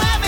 Everyone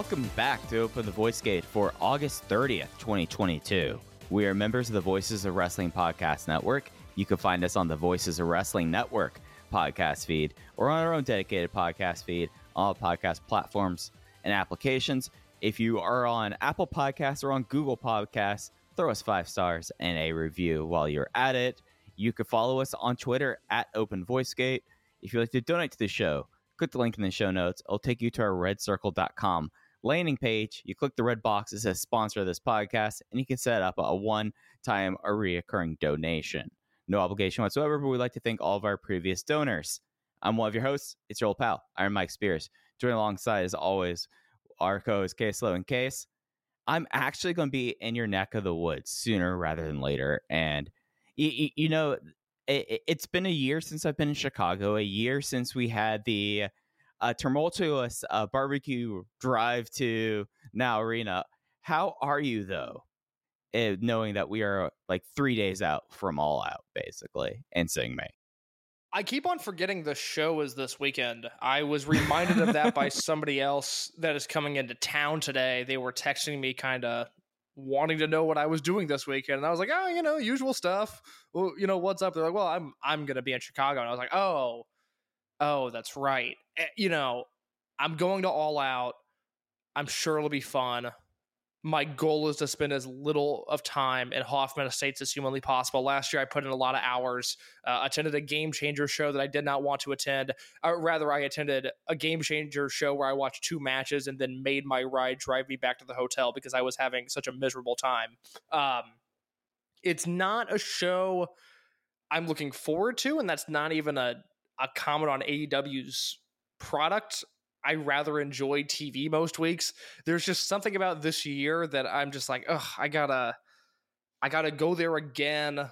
Welcome back to Open the Voice Gate for August 30th, 2022. We are members of the Voices of Wrestling Podcast Network. You can find us on the Voices of Wrestling Network podcast feed or on our own dedicated podcast feed, on all podcast platforms and applications. If you are on Apple Podcasts or on Google Podcasts, throw us five stars and a review while you're at it. You can follow us on Twitter at Open Voice Gate. If you'd like to donate to the show, click the link in the show notes. It'll take you to our redcircle.com landing page. You click the red box that says sponsor this podcast, and you can set up a one time or reoccurring donation. No obligation whatsoever, but we'd like to thank all of our previous donors. I'm one of your hosts. It's your old pal, Iron Mike Spears. Joining alongside, as always, our co host, Case Low and Case. I'm actually going to be in your neck of the woods sooner rather than later. And, you, you know, it, it's been a year since I've been in Chicago, a year since we had the uh, tumultuous uh, barbecue drive to Now Arena. How are you, though, eh, knowing that we are like three days out from All Out, basically, and seeing me? I keep on forgetting the show is this weekend. I was reminded of that by somebody else that is coming into town today. They were texting me kind of wanting to know what I was doing this weekend. And I was like, "Oh, you know, usual stuff. Well, you know, what's up?" They're like, "Well, I'm I'm going to be in Chicago." And I was like, "Oh. Oh, that's right. Eh, You know, I'm going to All Out. I'm sure it'll be fun. My goal is to spend as little of time at Hoffman Estates as humanly possible. Last year, I put in a lot of hours. Uh, attended a game changer show that I did not want to attend. Or rather, I attended a game changer show where I watched two matches and then made my ride drive me back to the hotel because I was having such a miserable time. Um, it's not a show I'm looking forward to, and that's not even a, a comment on AEW's product. I rather enjoy TV most weeks. There's just something about this year that I'm just like, ugh, I gotta, I gotta go there again.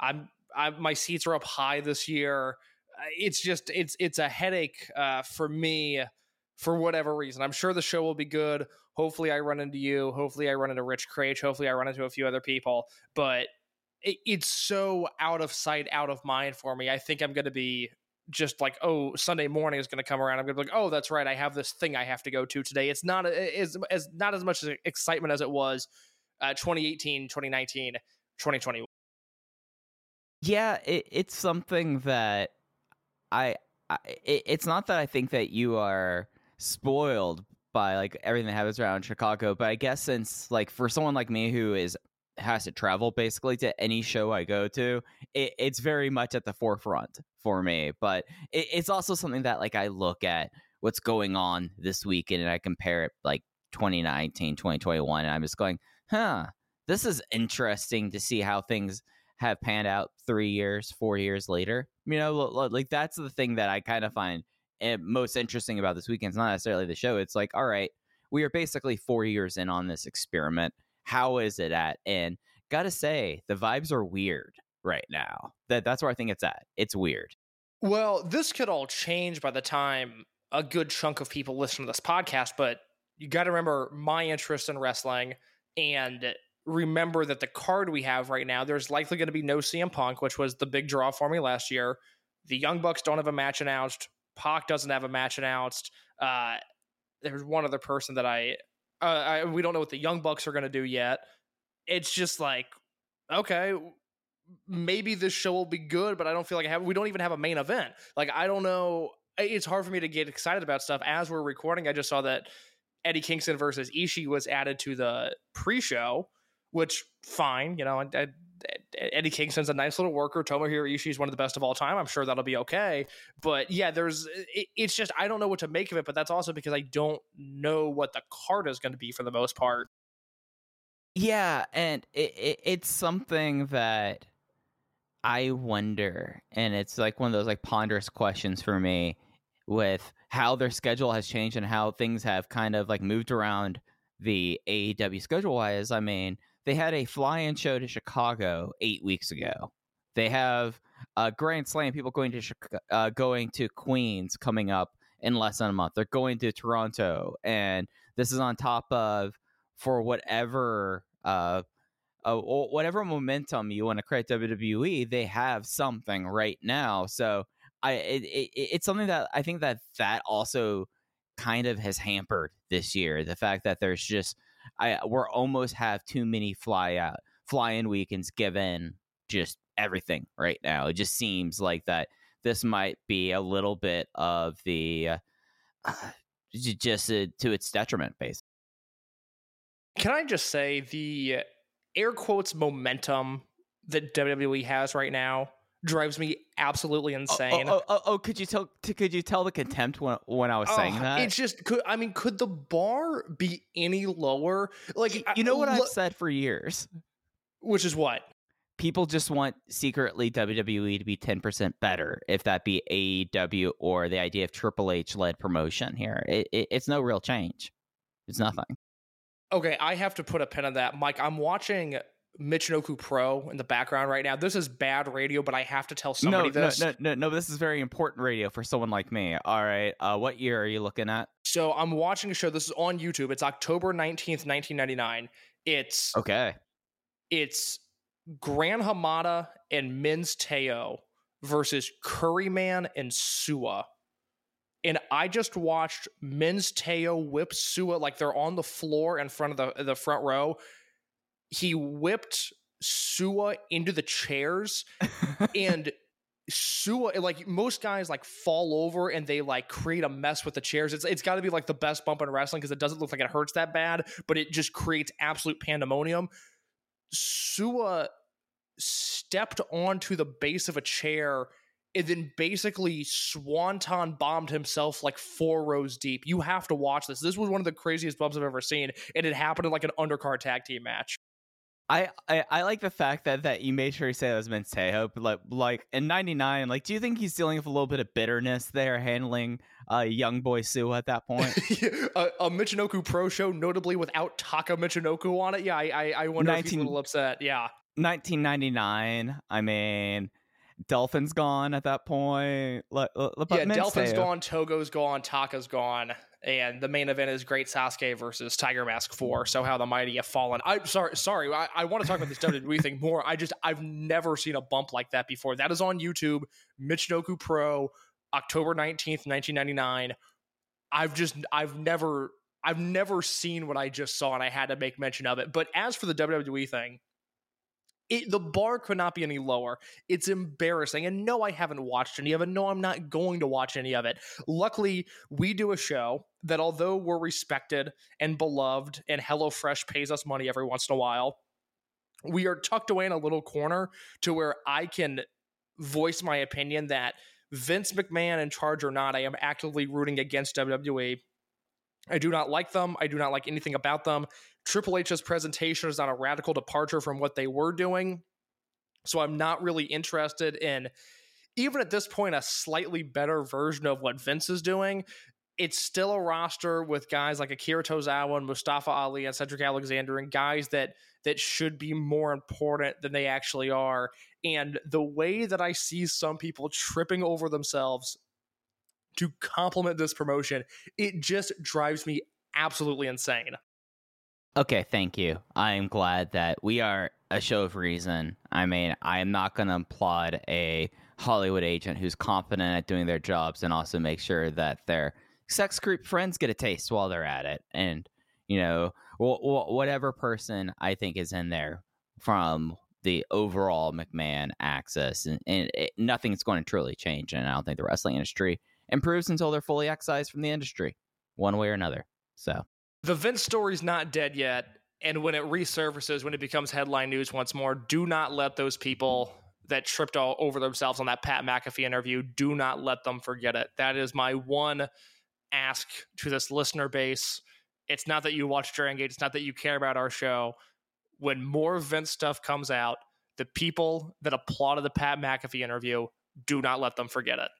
I'm, I, my seats are up high this year. Uh, It's just, it's, it's a headache uh, for me for whatever reason. I'm sure the show will be good. Hopefully, I run into you. Hopefully, I run into Rich Kraetsch. Hopefully, I run into a few other people. But it, it's so out of sight, out of mind for me. I think I'm going to be just like, oh, Sunday morning is going to come around. I'm going to be like, oh, that's right. I have this thing I have to go to today. It's not as, as not as much excitement as it was uh, 2018, 2019, 2021. Yeah, it, it's something that I, I it, it's not that I think that you are spoiled by like everything that happens around Chicago, but I guess since like for someone like me who is has to travel basically to any show I go to, it, it's very much at the forefront for me. But it, it's also something that like I look at what's going on this weekend and I compare it like 2019, 2021, and I'm just going, huh, this is interesting to see how things have panned out three years, four years later. You know, like that's the thing that I kind of find eh, most interesting about this weekend. It's not necessarily the show. It's like, all right, we are basically four years in on this experiment. How is it at? And gotta say, the vibes are weird right now. That that's where I think it's at. It's weird. Well, this could all change by the time a good chunk of people listen to this podcast, but you got to remember my interest in wrestling and remember that the card we have right now, there's likely going to be no CM Punk, which was the big draw for me last year. The Young Bucks don't have a match announced. Pac doesn't have a match announced. Uh, there's one other person that I, uh, I we don't know what the Young Bucks are going to do yet. It's just like, okay, maybe this show will be good, but I don't feel like I have. We don't even have a main event. Like I don't know. It's hard for me to get excited about stuff as we're recording. I just saw that Eddie Kingston versus Ishii was added to the pre-show, which fine, you know. I, I, Eddie Kingston's a nice little worker. Tomohiro Ishii is one of the best of all time. I'm sure that'll be okay. But yeah, there's it, it's just I don't know what to make of it. But that's also because I don't know what the card is going to be for the most part. Yeah, and it, it it's something that I wonder, and it's like one of those like ponderous questions for me with how their schedule has changed and how things have kind of like moved around the AEW schedule wise. I mean, they had a fly-in show to Chicago eight weeks ago. They have a Grand Slam people going to Chica- uh, going to Queens coming up in less than a month. They're going to Toronto, and this is on top of for whatever uh, uh whatever momentum you want to credit WWE, they have something right now. So I it, it, it's something that I think that that also kind of has hampered this year. The fact that there's just I we're almost have too many fly out fly in weekends given just everything right now. It just seems like that this might be a little bit of the uh, just uh, to its detriment, basically. Can I just say the air quotes momentum that WWE has right now drives me absolutely Oh, oh insane. Oh, oh, oh, oh, could you tell? Could you tell the contempt when when I was saying that? It's just could I mean could the bar be any lower? Like I- you know what lo- I've said for years. which is what? People just want secretly WWE to be ten percent better, if that be AEW or the idea of Triple H led promotion. Here, it, it, it's no real change. It's nothing. Okay, I have to put a pin on that. Mike, I'm watching Michinoku Pro in the background right now. This is bad radio, but I have to tell somebody no, this. no, no, no, no. This is very important radio for someone like me. All right, uh, what year are you looking at? So I'm watching a show. This is on YouTube. It's October 19th, 1999. It's Okay, it's Gran Hamada and Men's Teioh versus Curryman and SUWA. And I just watched Men's Teioh whip SUWA like they're on the floor in front of the the front row. He whipped SUWA into the chairs and SUWA like most guys like fall over and they like create a mess with the chairs. It's it's got to be like the best bump in wrestling because it doesn't look like it hurts that bad, but it just creates absolute pandemonium. SUWA stepped onto the base of a chair and then basically swanton bombed himself like four rows deep. You have to watch this. This was one of the craziest bumps I've ever seen, and it happened in like an undercard tag team match. I, I I like the fact that that you made sure you say it was Men's Teioh, but like like in '99, like do you think he's dealing with a little bit of bitterness there, handling uh young boy Sue at that point? a, a Michinoku Pro show, notably without Taka Michinoku on it. Yeah, I I, I wonder if he's a little upset. Yeah. 1999. I mean, Dolphin's gone at that point. Le, le, le- yeah, Delphin's Mentejo- gone, Togo's gone, Taka's gone, and the main event is Great Sasuke versus Tiger Mask 4. So how the mighty have fallen. I'm sorry, sorry. I, I want to talk about this WWE thing more. I just I've never seen a bump like that before. That is on YouTube. Michinoku Pro, October 19th, 1999. I've just I've never I've never seen what I just saw, and I had to make mention of it. But as for the WWE thing, it, the bar could not be any lower. It's embarrassing. And no, I haven't watched any of it. No, I'm not going to watch any of it. Luckily, we do a show that, although we're respected and beloved, and HelloFresh pays us money every once in a while, we are tucked away in a little corner to where I can voice my opinion that Vince McMahon in charge or not, I am actively rooting against WWE. I do not like them. I do not like anything about them. Triple H's presentation is not a radical departure from what they were doing. So I'm not really interested in, even at this point, a slightly better version of what Vince is doing. It's still a roster with guys like Akira Tozawa and Mustafa Ali and Cedric Alexander and guys that that should be more important than they actually are. And the way that I see some people tripping over themselves to compliment this promotion, it just drives me absolutely insane. Okay, thank you. I'm glad that we are a show of reason. I mean, I am not going to applaud a Hollywood agent who's confident at doing their jobs and also make sure that their sex group friends get a taste while they're at it. And, you know, wh- wh- whatever person I think is in there from the overall McMahon axis, and, and it, nothing's going to truly change. And I don't think the wrestling industry improves until they're fully excised from the industry, one way or another. So The Vince story's not dead yet, and when it resurfaces, when it becomes headline news once more, do not let those people that tripped all over themselves on that Pat McAfee interview, do not let them forget it. That is my one ask to this listener base. It's not that you watch Dragon Gate, it's not that you care about our show. When more Vince stuff comes out, the people that applauded the Pat McAfee interview, do not let them forget it.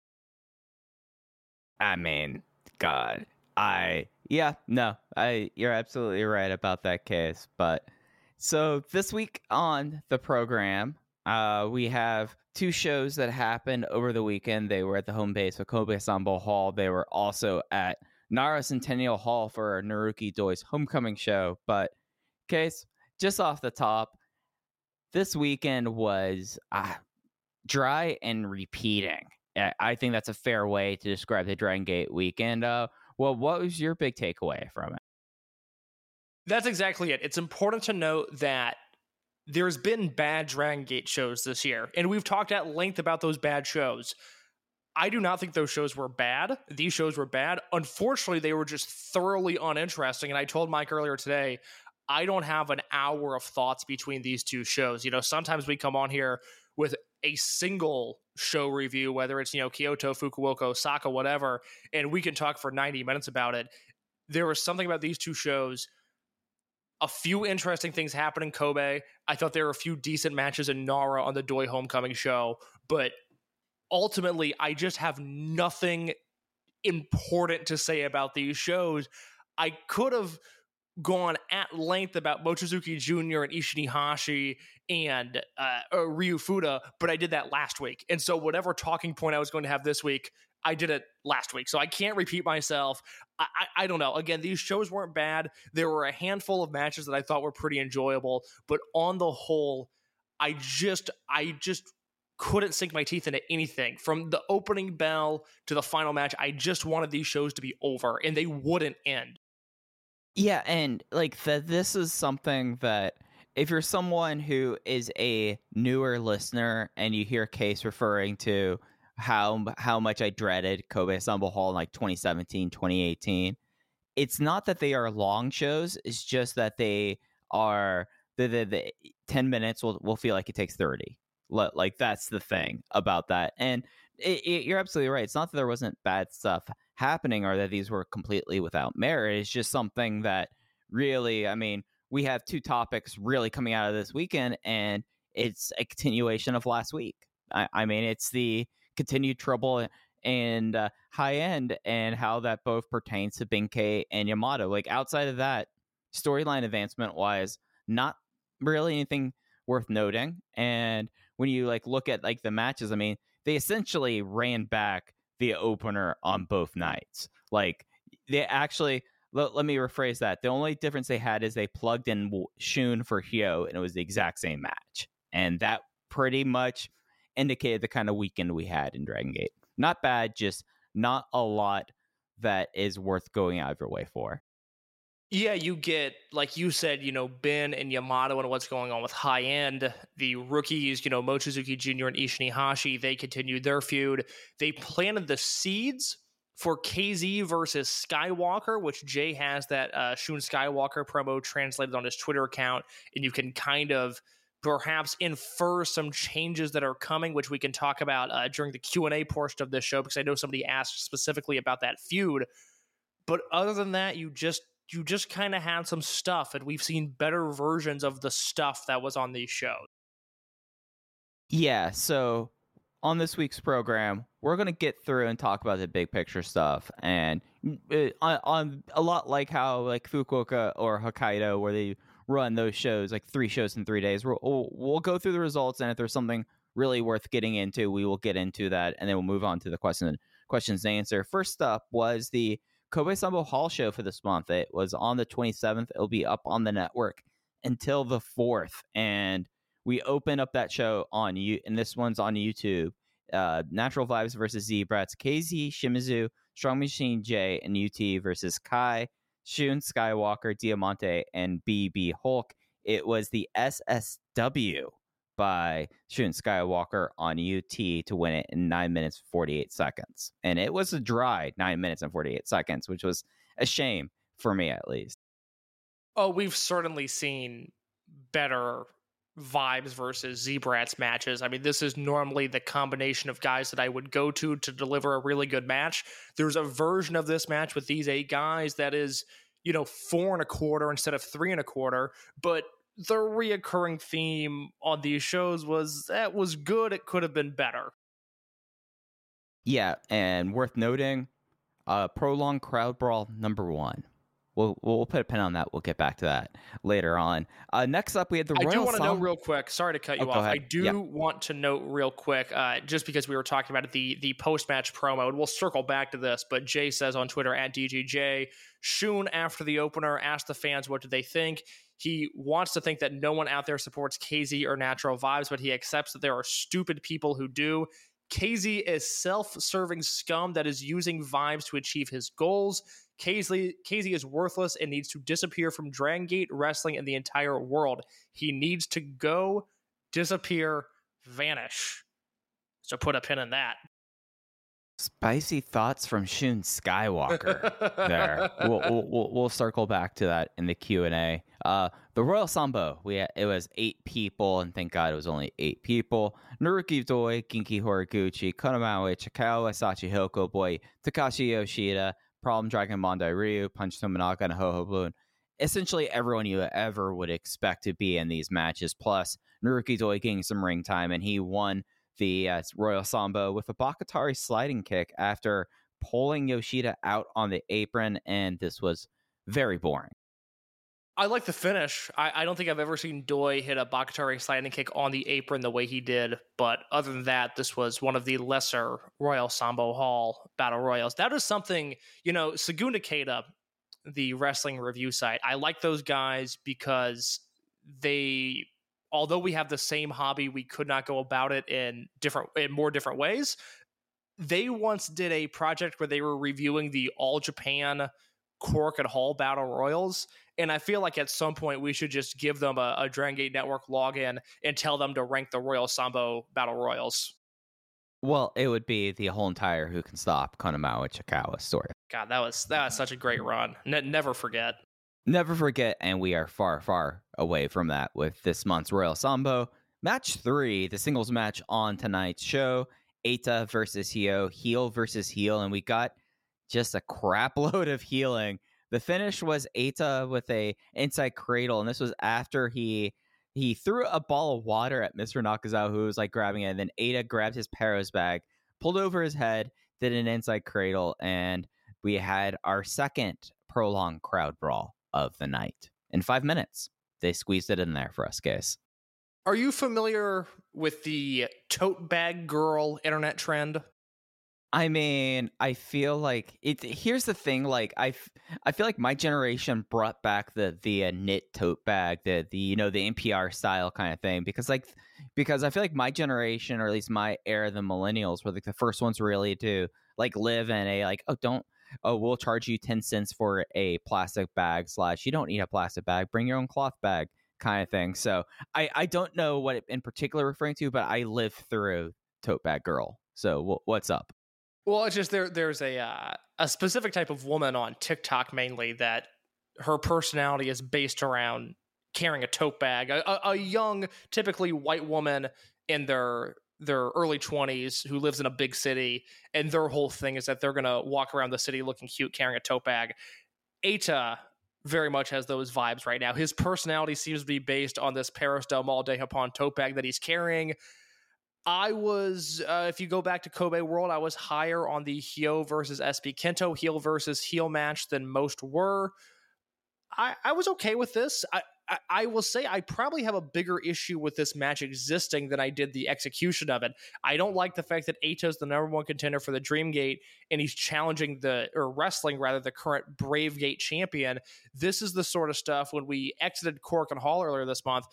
I mean, God, I yeah, no, I you're absolutely right about that case. But so this week on the program, uh, we have two shows that happened over the weekend. They were at the home base of Kobe Sanbo Hall. They were also at Nara Centennial Hall for Naruki Doi's homecoming show. But case just off the top, this weekend was uh, dry and repeating. I- think that's a fair way to describe the Dragon Gate weekend. Uh, well, what was your big takeaway from it? That's exactly it. It's important to note that there's been bad Dragon Gate shows this year, and we've talked at length about those bad shows. I do not think those shows were bad. These shows were bad. Unfortunately, they were just thoroughly uninteresting. And I told Mike earlier today, I don't have an hour of thoughts between these two shows. You know, sometimes we come on here with a single show review, whether it's, you know, Kyoto, Fukuoka, Osaka, whatever, and we can talk for 90 minutes about it. There was something about these two shows a few interesting things happened in Kobe. I thought there were a few decent matches in Nara on the Doi Homecoming show, but ultimately, I just have nothing important to say about these shows. I could have gone at length about Mochizuki Jr. and Ishin Iihashi and uh, uh, Ryu Fuda, but I did that last week. And so, whatever talking point I was going to have this week, I did it last week. So I can't repeat myself. I, I, I don't know. Again, these shows weren't bad. There were a handful of matches that I thought were pretty enjoyable, but on the whole, I just I just couldn't sink my teeth into anything from the opening bell to the final match. I just wanted these shows to be over, and they wouldn't end. Yeah, and like that this is something that if you're someone who is a newer listener and you hear Case referring to how how much I dreaded Kobe Sanbo Hall in like 2017, 2018, it's not that they are long shows, it's just that they are the the, the 10 minutes will will feel like it takes 30. Like that's the thing about that. And it, it, you're absolutely right. It's not that there wasn't bad stuff happening or that these were completely without merit. It's just something that really, I mean, we have two topics really coming out of this weekend, and it's a continuation of last week. I, I mean, it's the continued trouble and uh, high end and how that both pertains to Benkei and Yamato. Like outside of that, storyline advancement wise, not really anything worth noting. And when you like look at like the matches, I mean, they essentially ran back the opener on both nights. Like they actually let, let me rephrase that. The only difference they had is they plugged in Shun for Hyo and it was the exact same match. And that pretty much indicated the kind of weekend we had in Dragon Gate. Not bad, just not a lot that is worth going out of your way for. Yeah, you get like you said, you know, Ben and Yamato and what's going on with high end. The rookies, you know, Mochizuki Jr. and Ishin Iihashi, they continued their feud. They planted the seeds for KZ versus Skywalker, which Jay has that uh, Shun Skywalker promo translated on his Twitter account, and you can kind of perhaps infer some changes that are coming, which we can talk about uh, during the Q and A portion of this show, because I know somebody asked specifically about that feud. But other than that, you just you just kind of had some stuff, and we've seen better versions of the stuff that was on these shows. Yeah, so on this week's program, we're going to get through and talk about the big picture stuff. And mm, eh, on, on a lot like how like Fukuoka or Hokkaido, where they run those shows, like three shows in three days, we'll, we'll go through the results. And if there's something really worth getting into, we will get into that. And then we'll move on to the question, questions and answer. First up was the Kobe Sanbo Hall show for this month. It was on the 27th. It'll be up on the network until the 4th. And we open up that show on you, and this one's on YouTube. Uh, Natural Vibes versus Z-Brats, KZ Shimizu, Strong Machine J, and UT versus Kai, Shun Skywalker, Diamante, and BB Hulk. It was the SSW by Shun Skywalker on UT to win it in nine minutes forty eight seconds, and it was a dry nine minutes and forty eight seconds, which was a shame for me at least. Oh, we've certainly seen better vibes versus Z-Brats matches. I mean, this is normally the combination of guys that I would go to to deliver a really good match. There's a version of this match with these eight guys that is, you know, four and a quarter instead of three and a quarter, but the reoccurring theme on these shows was that was good. It could have been better. Yeah, and worth noting, uh, prolonged crowd brawl number one. We'll we'll put a pin on that. We'll get back to that later on. Uh, next up, we had the Royal. I Royal do want to Som- note real quick. Sorry to cut you Oh, off. I do Yeah. want to note real quick, uh, just because we were talking about it, the the post match promo, and we'll circle back to this. But Jay says on Twitter at DGJ, Shun after the opener asked the fans what do they think. He wants to think that no one out there supports KZ or natural vibes, but he accepts that there are stupid people who do. KZ is self-serving scum that is using vibes to achieve his goals. KZ is worthless and needs to disappear from Dragon Gate Wrestling and the entire world. He needs to go, disappear, vanish. So put a pin in that. Spicy thoughts from Shun Skywalker. there. We'll, we'll, we'll, circle back to that in the Q and A. Uh, the Royal Sambo. We had, it was eight people, and thank God it was only eight people. Naruki Doi, Genki Horiguchi, Konamawe, Chikawa, Shachihoko Boy, Takashi Yoshida, Problem Dragon Mondai Ryu, Punch Tomonaga, and Ho-Ho Balloon. Essentially everyone you ever would expect to be in these matches. Plus Naruki Doi getting some ring time, and he won the uh, Royal Sambo with a Bakatare sliding kick after pulling Yoshida out on the apron, and this was very boring. I like the finish. I, I don't think I've ever seen Doi hit a Bakatare sliding kick on the apron the way he did. But other than that, this was one of the lesser Royal Sambo Hall Battle Royals. That is something, you know, Segunda Caida, the wrestling review site, I like those guys because they, although we have the same hobby, we could not go about it in different, in more different ways. They once did a project where they were reviewing the All Japan Korakuen Hall Battle Royals. And I feel like at some point we should just give them a, a Dragon Gate Network login and tell them to rank the Royal Sambo Battle Royals. Well, it would be the whole entire Who Can Stop Konamawa Chikawa story. God, that was that was such a great run. Ne- never forget. Never forget, and we are far, far away from that with this month's Royal Sambo. Match three, the singles match on tonight's show Eita versus Hio, heel versus heel, and we got just a crap load of healing. The finish was Eita with a inside cradle, and this was after he he threw a ball of water at Mr. Nakazawa, who was like grabbing it, and then Eita grabbed his Paros bag, pulled over his head, did an inside cradle, and we had our second prolonged crowd brawl of the night in five minutes. They squeezed it in there for us, guys. Are you familiar with the tote bag girl internet trend? I mean, I feel like it. Here's the thing: like I, I feel like my generation brought back the the uh, knit tote bag, the the you know the NPR style kind of thing, because like because I feel like my generation, or at least my era, the millennials, were like the first ones really to like live in a like oh don't oh we'll charge you ten cents for a plastic bag slash you don't need a plastic bag, bring your own cloth bag kind of thing. So I I don't know what in particular referring to, but I lived through tote bag girl. So wh- what's up? Well, it's just there. There's a uh, a specific type of woman on TikTok mainly that her personality is based around carrying a tote bag. A, a, a young, typically white woman in their their early 20s who lives in a big city and their whole thing is that they're going to walk around the city looking cute carrying a tote bag. Eita very much has those vibes right now. His personality seems to be based on this Paris Del Mal de Japon tote bag that he's carrying. I was, uh, if you go back to Kobe World, I was higher on the Hio versus SB Kento heel versus heel match than most were. I, I was okay with this. I, I, will say I probably have a bigger issue with this match existing than I did the execution of it. I don't like the fact that Eita's the number one contender for the Dream Gate and he's challenging the, or wrestling rather, the current Brave Gate champion. This is the sort of stuff when we exited Korakuen Hall earlier this month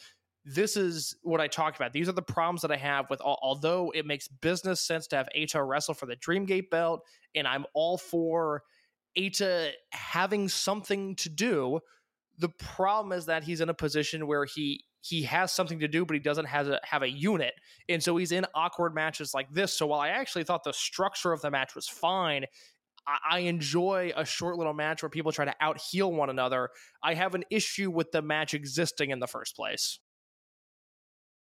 this is what I talked about. These are the problems that I have with, although it makes business sense to have Eita wrestle for the Dreamgate belt, and I'm all for Eita having something to do. The problem is that he's in a position where he he has something to do, but he doesn't have a, have a unit. And so he's in awkward matches like this. So while I actually thought the structure of the match was fine, I, enjoy a short little match where people try to out heal one another. I have an issue with the match existing in the first place.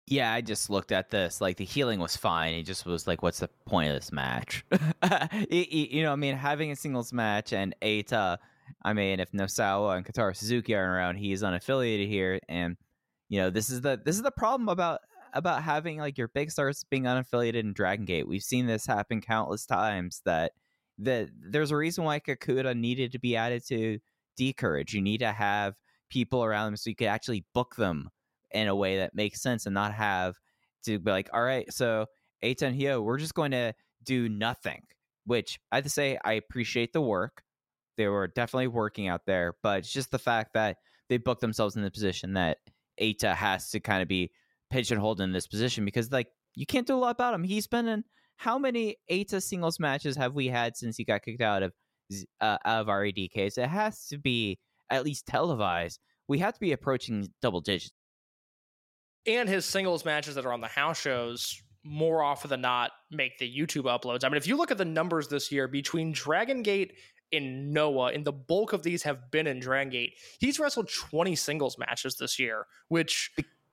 Yeah, I just looked at this. Like the healing was fine. It just was like, what's the point of this match? You know, I mean, having a singles match and Eita. I mean, if Nosawa and Kotaro Suzuki aren't around, he's unaffiliated here, and you know, this is the this is the problem about about having like your big stars being unaffiliated in Dragon Gate. We've seen this happen countless times. That that there's a reason why Kakuta needed to be added to D Courage. You need to have people around them so you could actually book them in a way that makes sense and not have to be like, all right, so and Hio, we're just going to do nothing. Which I have to say, I appreciate the work. They were definitely working out there, but it's just the fact that they booked themselves in the position that Eita has to kind of be pigeonholed in this position because, like, you can't do a lot about him. He's been in how many Eita singles matches have we had since he got kicked out of uh, of RADKs? It has to be at least televised. We have to be approaching double digits. and his singles matches that are on the house shows more often than not make the YouTube uploads. I mean, if you look at the numbers this year between Dragon Gate and Noah, and the bulk of these have been in Dragon Gate, he's wrestled 20 singles matches this year, which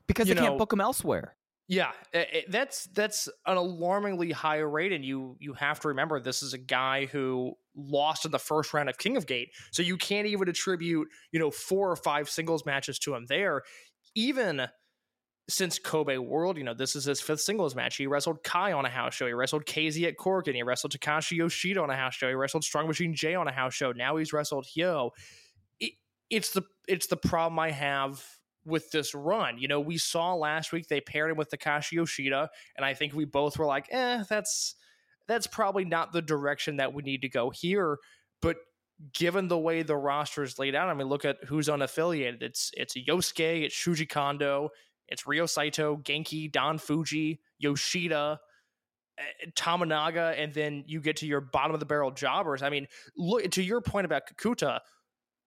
because You they know- can't book him elsewhere. yeah, i- i- that's that's an alarmingly high rate, and you you have to remember this is a guy who lost in the first round of King of Gate, so you can't even attribute you know four or five singles matches to him there. Even since Kobe World, you know this is his fifth singles match. He wrestled Kai on a house show. He wrestled KZ at Korakuen. He wrestled Takashi Yoshida on a house show. He wrestled Strong Machine J on a house show. Now he's wrestled Hyo. It, it's the it's the problem I have with this run. You know, we saw last week they paired him with Takashi Yoshida, and I think we both were like, eh, that's that's probably not the direction that we need to go here. But given the way the roster is laid out, I mean, look at who's unaffiliated. It's it's Yosuke, it's Shuji Kondo, it's Ryo Saito, Genki, Don Fuji, Yoshida. eh, Tomonaga, and then you get to your bottom of the barrel jobbers. I mean, look to your point about Kakuta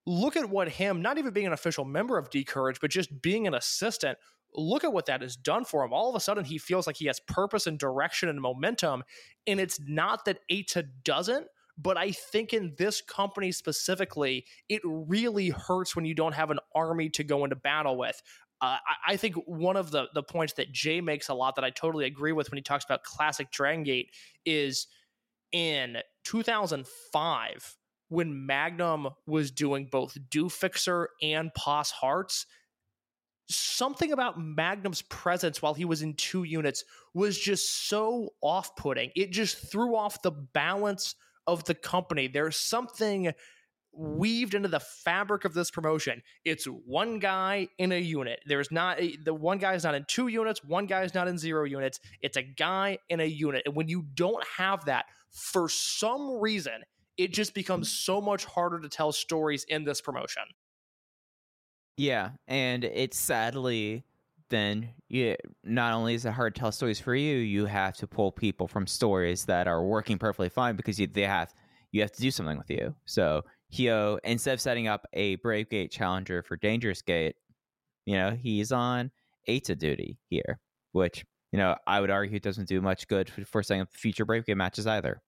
look at what him, not even being an official member of D Courage, but just being an assistant, look at what that has done for him. All of a sudden, he feels like he has purpose and direction and momentum. And it's not that Eita doesn't, but I think in this company specifically, it really hurts when you don't have an army to go into battle with. Uh, I, I think one of the the points that Jay makes a lot that I totally agree with when he talks about classic Dragon Gate is in 2005 when Magnum was doing both Do Fixer and Pos Hearts, something about Magnum's presence while he was in two units was just so off putting. It just threw off the balance of the company. There's something weaved into the fabric of this promotion. It's one guy in a unit. There's not eh, the one guy is not in two units, one guy is not in zero units. It's a guy in a unit. And when you don't have that, for some reason, it just becomes so much harder to tell stories in this promotion. Yeah, and it's sadly then you not only is it hard to tell stories for you, you have to pull people from stories that are working perfectly fine because you they have you have to do something with you. So Hio, instead of setting up a Brave Gate challenger for Dangerous Gate, you know, he's on Eita duty here, which, you know, I would argue doesn't do much good for, for setting up future Brave Gate matches either.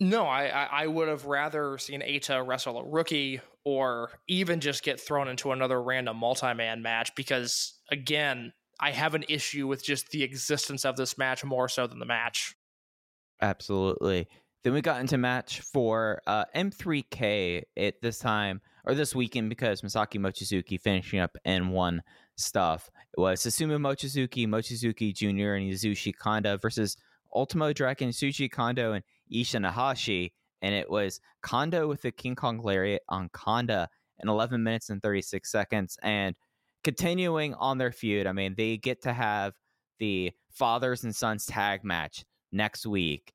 No, I, I, I would have rather seen Eita wrestle a rookie or even just get thrown into another random multi man match because, again, I have an issue with just the existence of this match more so than the match. Absolutely. Then we got into match for uh, M3K at this time or this weekend because Masaki Mochizuki finishing up N1 stuff. It was Susumu Mochizuki, Mochizuki Jr., and Yasushi Kanda versus Ultimo Dragon, Shuji Kondo, and Ishin Iihashi. And it was Kondo with the King Kong Lariat on Kanda in 11 minutes and 36 seconds. And continuing on their feud, I mean, they get to have the fathers and sons tag match next week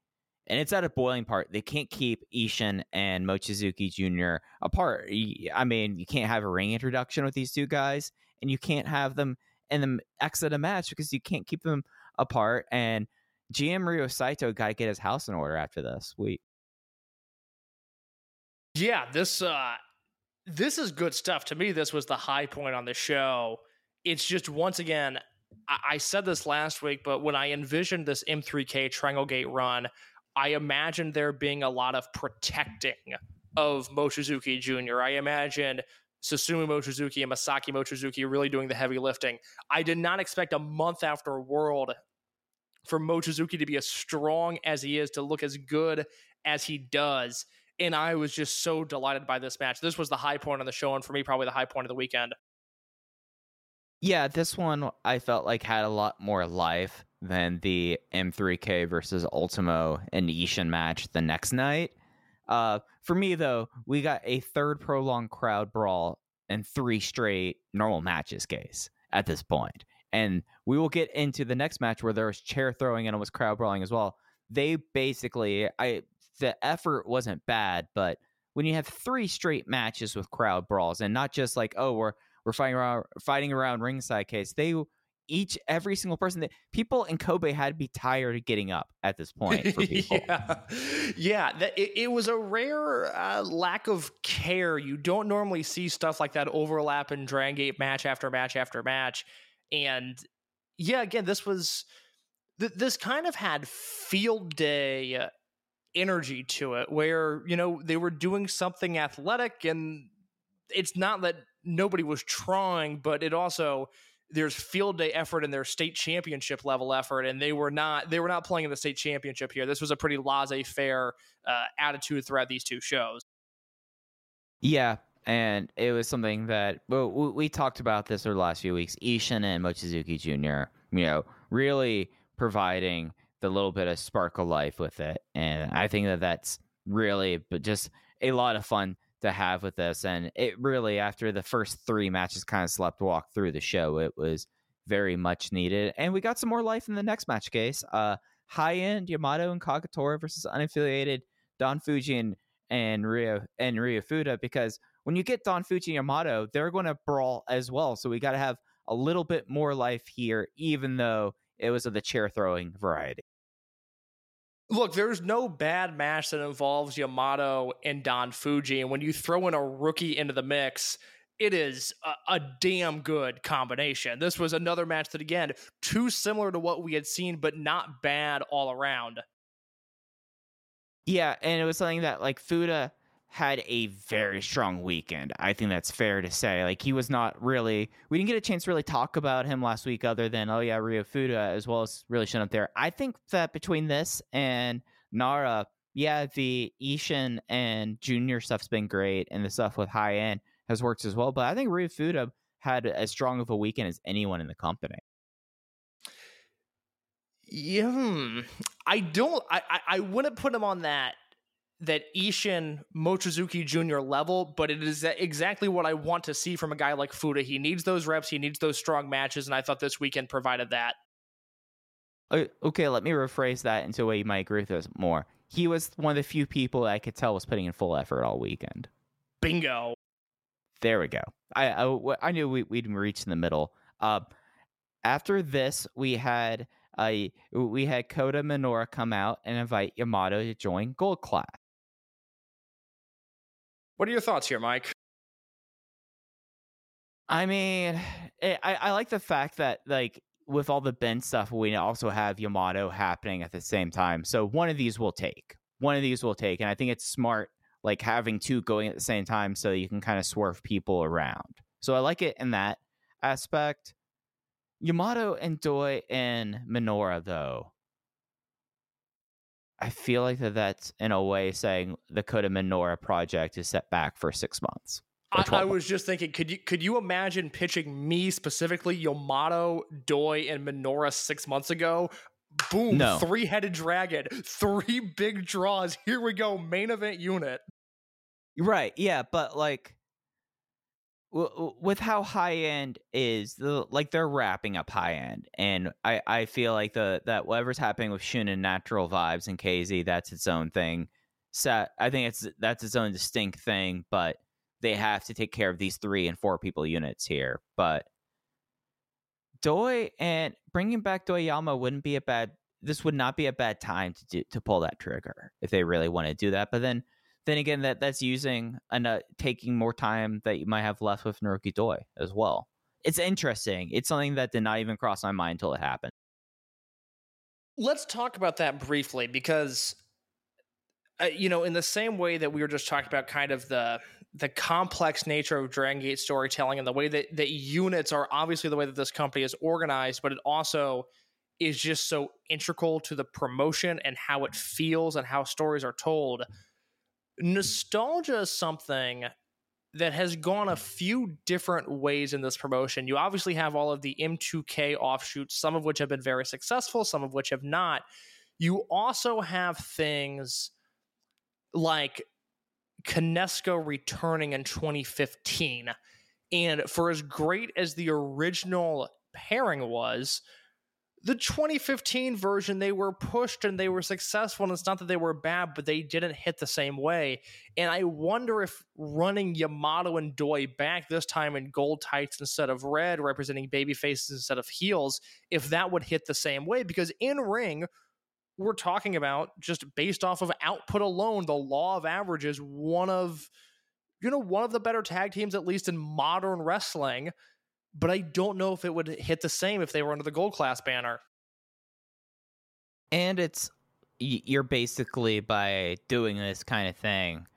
and it's at a boiling part. They can't keep Ishin and Mochizuki Jr. apart. I mean, you can't have a ring introduction with these two guys, and you can't have them in the exit a match because you can't keep them apart. And GM Ryo Saito got to get his house in order after this week. Yeah, this uh this is good stuff. To me, this was the high point on the show. it's just once again, I said this last week, but when I envisioned this M3K Triangle Gate run, I imagine there being a lot of protecting of Mochizuki Jr. I imagine Susumu Mochizuki and Masaki Mochizuki really doing the heavy lifting. I did not expect a month after World for Mochizuki to be as strong as he is, to look as good as he does. And I was just so delighted by this match. This was the high point on the show, and for me, probably the high point of the weekend. Yeah, this one I felt like had a lot more life than the M3K versus Ultimo and Ishin match the next night. Uh, for me, though, we got a third prolonged crowd brawl and three straight normal matches case at this point. And we will get into the next match where there was chair throwing and it was crowd brawling as well. They basically, I the effort wasn't bad, but when you have three straight matches with crowd brawls and not just like, oh, we're we're fighting around fighting around ringside case, they each every single person that people in Kobe had to be tired of getting up at this point for people. yeah, yeah. That, it, it was a rare uh, lack of care. You don't normally see stuff like that overlap in Dragon Gate match after match after match, and yeah, again, this was th- this kind of had field day energy to it, where you know they were doing something athletic, and it's not that nobody was trying, but it also there's field day effort and their state championship level effort, and they were not they were not playing in the state championship here. This was a pretty laissez faire uh, attitude throughout these two shows. Yeah, and it was something that well, we, talked about this over the last few weeks. Ishin and Mochizuki Jr. You know, really providing the little bit of sparkle life with it, and I think that that's really, but just a lot of fun to have with this. And it really, after the first three matches, kind of slept walk through the show. It was very much needed, and we got some more life in the next match case. Uh, high end Yamato and Kagatora versus unaffiliated Don Fuji and and Rio and Rio Fuda because when you get Don Fuji and Yamato, they're going to brawl as well. So we got to have a little bit more life here, even though it was of the chair throwing variety. Look, there's no bad match that involves Yamato and Don Fuji, and when you throw in a rookie into the mix, it is a, a, damn good combination. This was another match that, again, too similar to what we had seen, but not bad all around. Yeah, and it was something that like Fuda had a very strong weekend. I think that's fair to say. Like he was not really we didn't get a chance to really talk about him last week other than oh yeah, Rio Fuda as well as really showing up there. I think that between this and Nara, yeah, the Ishin and Junior stuff's been great and the stuff with high end has worked as well. But I think Rio Fuda had as strong of a weekend as anyone in the company. Yeah, hmm. I don't. I, I I wouldn't put him on that that Ishin Mochizuki Jr. level, but it is exactly what I want to see from a guy like Fuda. He needs those reps, he needs those strong matches, and I thought this weekend provided that. Okay, let me rephrase that into a way you might agree with us more. He was one of the few people I could tell was putting in full effort all weekend. Bingo. There we go. I I, I knew we, would reach in the middle. Uh, after this, we had uh, we had Kota Minoura come out and invite Yamato to join Gold Class. What are your thoughts here, Mike? I mean, it, I, I like the fact that like with all the Ben stuff, we also have Yamato happening at the same time. So one of these will take. One of these will take, and I think it's smart like having two going at the same time so you can kind of swerve people around. So I like it in that aspect. Yamato and Doi and Minoura though, I feel like that that's in a way saying the Kota Minoura project is set back for six months. I, I, was just thinking, could you could you imagine pitching me specifically Yamato, Doi, and Minoura six months ago? Boom, no. three headed dragon, three big draws. Here we go, main event unit. Right, yeah, but like with how high end is the like they're wrapping up high end and i i feel like the that whatever's happening with shun and natural vibes and kz that's its own thing. Set i think it's that's its own distinct thing but they have to take care of these three and four people units here but doi and bringing back doyama wouldn't be a bad this would not be a bad time to do to pull that trigger if they really want to do that but then then again, that that's using and uh, taking more time that you might have left with Naruki Doi as well. it's interesting. It's something that did not even cross my mind until it happened. Let's talk about that briefly because, uh, you know, in the same way that we were just talking about, kind of the the complex nature of Dragon Gate storytelling and the way that that units are obviously the way that this company is organized, but it also is just so integral to the promotion and how it feels and how stories are told. Nostalgia is something that has gone a few different ways in this promotion. You obviously have all of the M2K offshoots, some of which have been very successful, some of which have not. You also have things like Kinesco returning in 2015. And for as great as the original pairing was, the 2015 version they were pushed and they were successful and it's not that they were bad but they didn't hit the same way. And i wonder if running yamato and doi back this time in gold tights instead of red representing baby faces instead of heels if that would hit the same way. Because in ring we're talking about just based off of output alone the law of averages one of you know one of the better tag teams at least in modern wrestling but I don't know if it would hit the same if they were under the gold class banner. And it's you're basically by doing this kind of thing,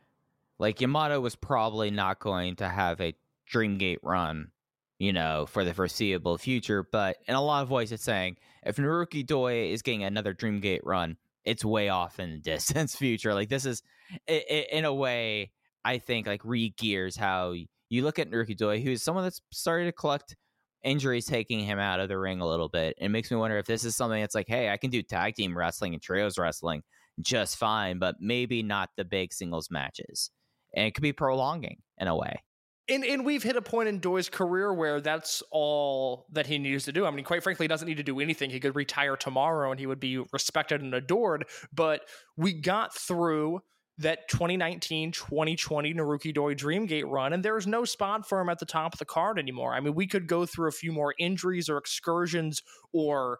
like Yamato was probably not going to have a Dreamgate run, you know, for the foreseeable future. But in a lot of ways, it's saying if Naruki Doi is getting another Dreamgate run, it's way off in the distance future. Like this is, in a way, I think like re-gears how you look at Naruki Doi, who's someone that's started to collect injuries taking him out of the ring a little bit. It makes me wonder if this is something that's like, hey, I can do tag team wrestling and trios wrestling just fine, but maybe not the big singles matches. And it could be prolonging in a way. And and we've hit a point in Doi's career where that's all that he needs to do. I mean, quite frankly, he doesn't need to do anything. He could retire tomorrow and he would be respected and adored. But we got through that 2019 2020 Naruki Doi Dreamgate run, and there's no spot for him at the top of the card anymore. I mean, we could go through a few more injuries or excursions or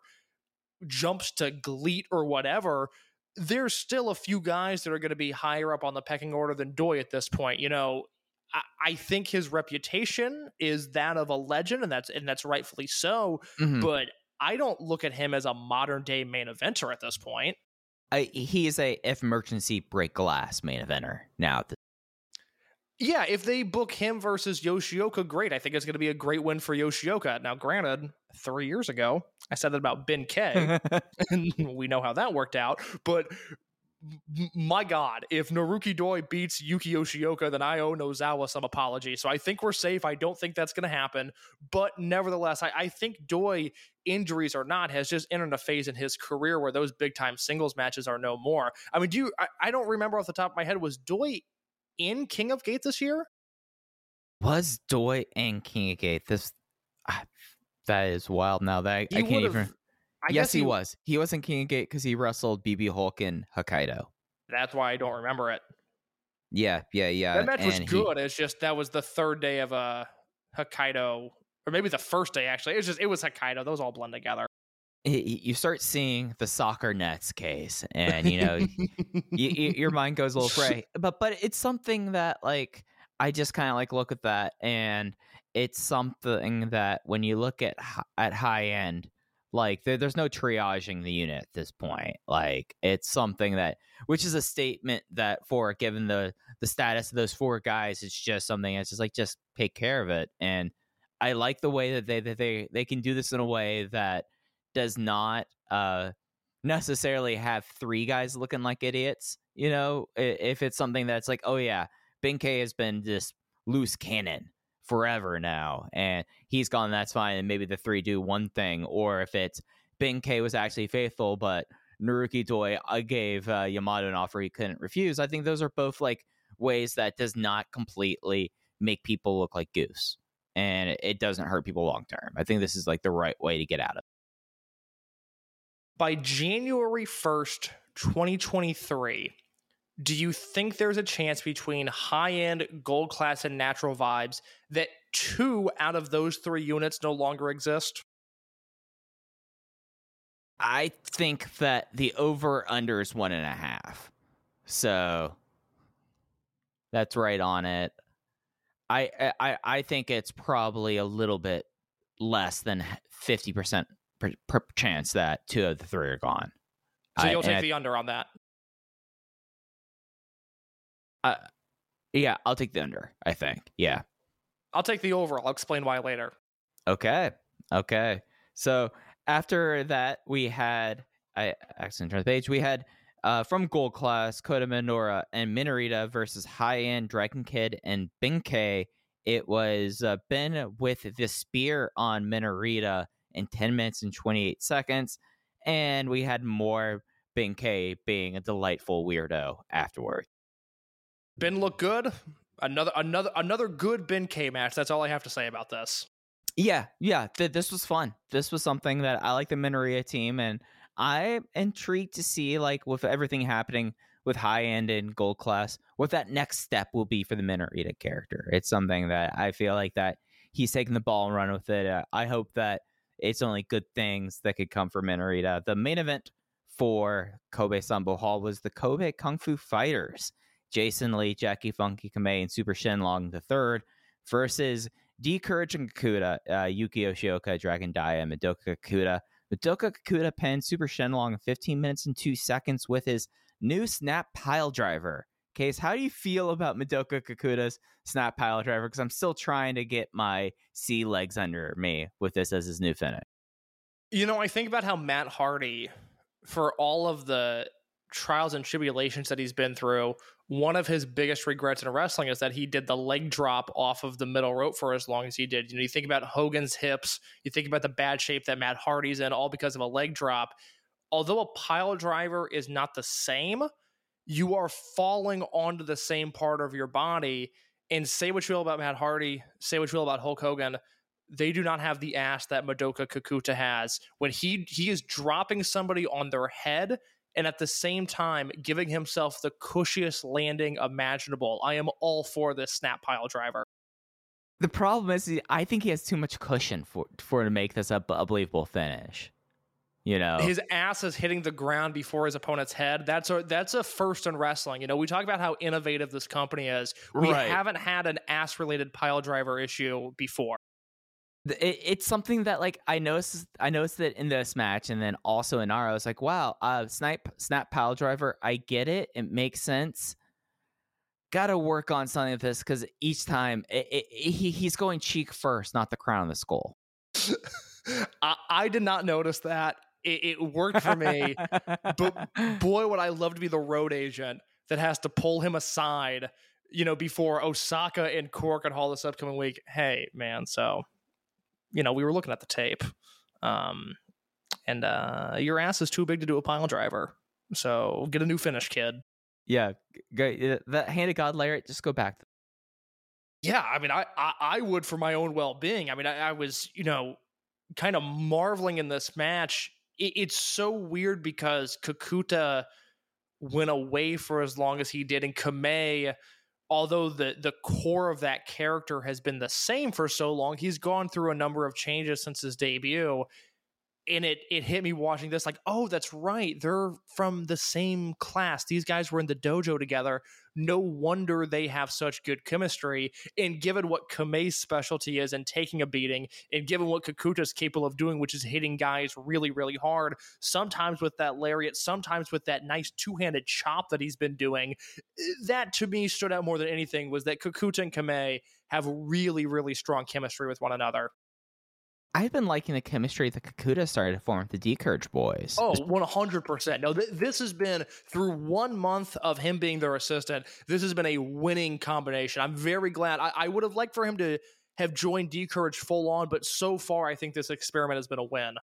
jumps to GLEAT or whatever. There's still a few guys that are going to be higher up on the pecking order than Doi at this point. You know, I, I think his reputation is that of a legend, and that's and that's rightfully so. Mhm. But I don't look at him as a modern day main eventer at this point. I, he is a if emergency break glass main eventer now. at the- Yeah, if they book him versus Yoshioka, great. I think it's going to be a great win for Yoshioka. Now, granted, three years ago, I said that about Ben K, and we know how that worked out. But my God, if Naruki Doi beats Yuki Yoshioka, then I owe Nozawa some apology. So I think we're safe. I don't think that's going to happen. But nevertheless, I, I think Doi, injuries or not, has just entered a phase in his career where those big time singles matches are no more. I mean, do you? I, I don't remember off the top of my head. Was Doi in King of Gate this year? was Doi in King of Gate this? ah, that is wild. Now that I, I can't even. I yes, guess he, was. He was in King of Gate because he wrestled BB Hulk in Hokkaido. That's why I don't remember it. Yeah, yeah, yeah. that match was and he- good. It's just that was the third day of a Hokkaido, or maybe the first day actually. It was just it was Hokkaido. Those all blend together. you start seeing the soccer nets case and you know your mind goes a little fray but but it's something that like i just kind of like look at that and it's something that when you look at at high end like there, there's no triaging the unit at this point like it's something that which is a statement that for given the the status of those four guys it's just something that's just like just take care of it. And i like the way that they that they they can do this in a way that does not uh necessarily have three guys looking like idiots you know if it's something that's like oh yeah ben k has been this loose cannon forever now and he's gone that's fine and maybe the three do one thing or if it's ben k was actually faithful but naruki doi uh, gave uh, yamato an offer he couldn't refuse i think those are both like ways that does not completely make people look like goose and it- doesn't hurt people long term i think this is like the right way to get out of it By January first, twenty twenty three. Do you think there's a chance between high end, gold class, and natural vibes that two out of those three units no longer exist? I think that the over under is one and a half. So that's right on it. I I I think it's probably a little bit less than fifty percent per, per chance that two of the three are gone. So you'll and take I- the under on that. Uh, yeah, I'll take the under. I think. Yeah. I'll take the over. I'll explain why later. Okay. Okay. So after that, we had I accidentally turned the page. We had uh, from Gold Class, Kota Minoura and Minorita versus High End Dragon Kid and Benkei. It was uh, Ben with the spear on Minorita in 10 minutes and 28 seconds. And we had more Benkei being a delightful weirdo afterward. Ben looked good. Another another another good Ben K match. That's all I have to say about this. Yeah, yeah. Th- this was fun. This was something that I like the Minoria team, and I'm intrigued to see, like, with everything happening with high end and gold class, what that next step will be for the Minorita character. It's something that I feel like that he's taking the ball and run with it. Uh, I hope that it's only good things that could come for Minorita. The main event for Kobe Sanbo Hall was the Kobe Kung Fu Fighters. Jason Lee, Jackie Funky Kamei, and Super Shenlong the third versus D Courage and Kakuta, uh, Yuki Yoshioka, Dragon Dia, and Madoka Kakuta. Madoka Kakuta pinned Super Shenlong in 15 minutes and 2 seconds with his new snap pile driver. Case, how do you feel about Madoka Kakuta's snap pile driver? Because I'm still trying to get my sea legs under me with this as his new finish. You know, I think about how Matt Hardy, for all of the trials and tribulations that he's been through, one of his biggest regrets in wrestling is that he did the leg drop off of the middle rope for as long as he did. You know, you think about Hogan's hips, you think about the bad shape that Matt Hardy's in, all because of a leg drop. Although a pile driver is not the same, you are falling onto the same part of your body. And say what you will about Matt Hardy, say what you will about Hulk Hogan, they do not have the ass that Madoka Kakuta has. When he he is dropping somebody on their head and at the same time giving himself the cushiest landing imaginable. I am all for this snap pile driver. The problem is, I think he has too much cushion for for to make this a, a believable finish. You know, His ass is hitting the ground before his opponent's head. That's a that's a first in wrestling. You know, we talk about how innovative this company is. We Right. haven't had an ass related pile driver issue before. It, it's something that like I noticed I noticed that in this match and then also in our I was like, wow, uh snipe snap pile driver, I get it. It makes sense. Gotta work on something with this because each time it, it, he he's going cheek first, not the crown of the skull. I, I did not notice that. It, it worked for me. but boy, would I love to be the road agent that has to pull him aside, you know, before Osaka and Korakuen Hall this upcoming week. Hey, man, so you know, we were looking at the tape. Um and uh your ass is too big to do a pile driver. So get a new finish, kid. yeah, g- g- that hand of God layer. just go back. Yeah, I mean, I, I, I would for my own well being. I mean, I, I was, you know, kind of marveling in this match. It, it's so weird because Kakuta went away for as long as he did, and Kamei, although the the core of that character has been the same for so long, he's gone through a number of changes since his debut. And it it hit me watching this like, oh, that's right. They're from the same class. These guys were in the dojo together. No wonder they have such good chemistry. And given what Kamei's specialty is in taking a beating, and given what Kakuta's capable of doing, which is hitting guys really, really hard, sometimes with that lariat, sometimes with that nice two handed chop that he's been doing, that to me stood out more than anything was that Kakuta and Kamei have really, really strong chemistry with one another. I've been liking the chemistry that Kakuta started to form with the D Courage boys. Oh, 100%. No, th- this has been through one month of him being their assistant. This has been a winning combination. I'm very glad. I, I would have liked for him to have joined D Courage full on, but so far, I think this experiment has been a win.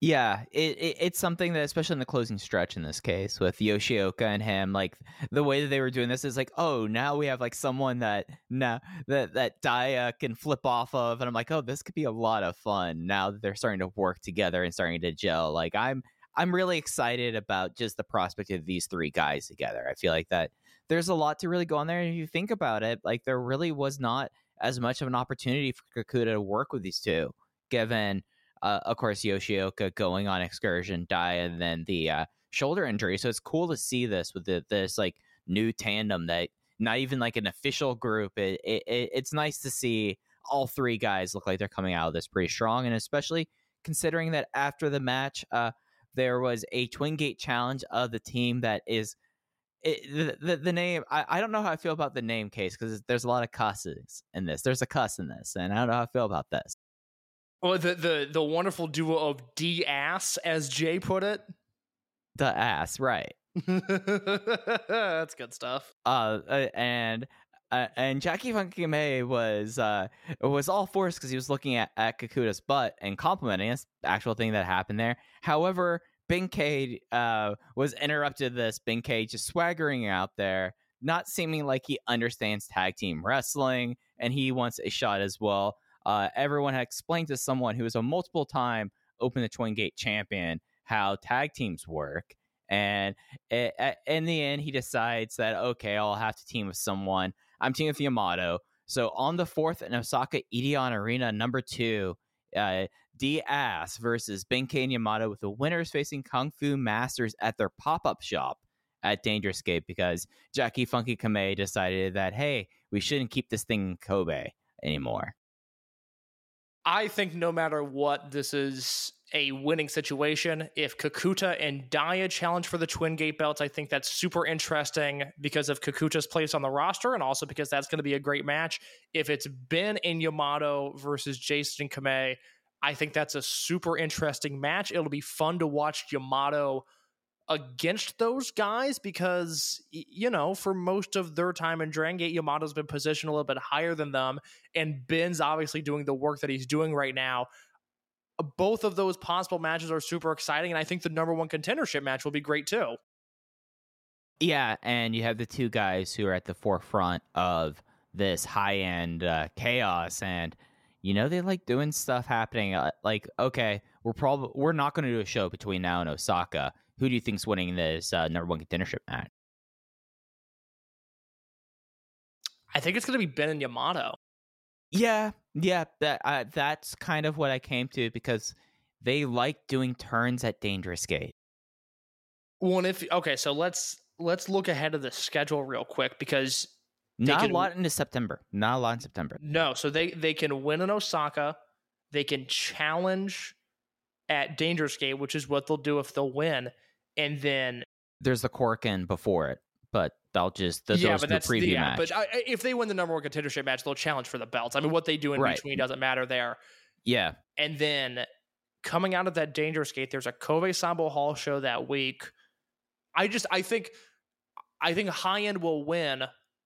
Yeah, it, it it's something that, especially in the closing stretch in this case, with Yoshioka and him, like the way that they were doing this is like, oh, now we have like someone that now that that Dia can flip off of, and I'm like, oh, this could be a lot of fun now that they're starting to work together and starting to gel. Like I'm I'm really excited about just the prospect of these three guys together. I feel like that there's a lot to really go on there. And if you think about it, like there really was not as much of an opportunity for Kakuta to work with these two, given uh, of course Yoshioka going on excursion, die, and then the uh, shoulder injury. So it's cool to see this with the, this like new tandem that not even like an official group. It, it, it it's nice to see all three guys look like they're coming out of this pretty strong, and especially considering that after the match, uh, there was a Twin Gate challenge of the team that is. It, the, the the name I, I don't know how I feel about the name case because there's a lot of cusses in this. There's a cuss in this, and I don't know how I feel about this. Well, the the the wonderful duo of D ass, as Jay put it. The ass, right? That's good stuff. Uh, uh and uh, and Jackie Funky May was uh was all forced because he was looking at at Kakuta's butt and complimenting us, actual thing that happened there. However, Benkei uh was interrupted. This Benkei just swaggering out there, not seeming like he understands tag team wrestling, and he wants a shot as well. Uh, everyone had explained to someone who was a multiple time Open the Twin Gate champion how tag teams work. And i- a- in the end, he decides that, okay, I'll have to team with someone. I'm teaming with Yamato. So on the fourth in Osaka Edion Arena, number two, uh, D Ass versus Benkei and Yamato with the winners facing Kung Fu Masters at their pop up shop at Dangerous Gate because Jackie Funky Kamei decided that, hey, we shouldn't keep this thing in Kobe anymore. I think no matter what, this is a winning situation. If Kakuta and Dia challenge for the Twin Gate belts, I think that's super interesting because of Kakuta's place on the roster and also because that's going to be a great match. If it's Ben and Yamato versus Jason Kamei, I think that's a super interesting match. It'll be fun to watch Yamato against those guys because you know for most of their time in Dragon Gate, Yamato's been positioned a little bit higher than them, and Ben's obviously doing the work that he's doing right now. Uh, Both of those possible matches are super exciting, and I think the number one contendership match will be great too. Yeah, and you have the two guys who are at the forefront of this high end uh, chaos, and you know they like doing stuff happening. Uh, like, okay, we're probably we're not going to do a show between now and Osaka. Who do you think's winning this uh, number one contendership match? I think it's going to be Ben and Yamato. Yeah, yeah, that uh, that's kind of what I came to because they like doing turns at Dangerous Gate. Well, if okay, so let's let's look ahead of the schedule real quick because Not can- a lot into September. Not a lot in September. No, so they they can win in Osaka. They can challenge at Dangerous Gate, which is what they'll do if they'll win. And then There's the Korakuen before it, but they'll just th- yeah, those but the that's preview yeah. match. But I, if they win the number one contendership match, they'll challenge for the belts. I mean, what they do in Right. between doesn't matter there. yeah, And then coming out of that Dangerous Gate, there's a Kobe Sanbo Hall show that week. I just I think I think High End will win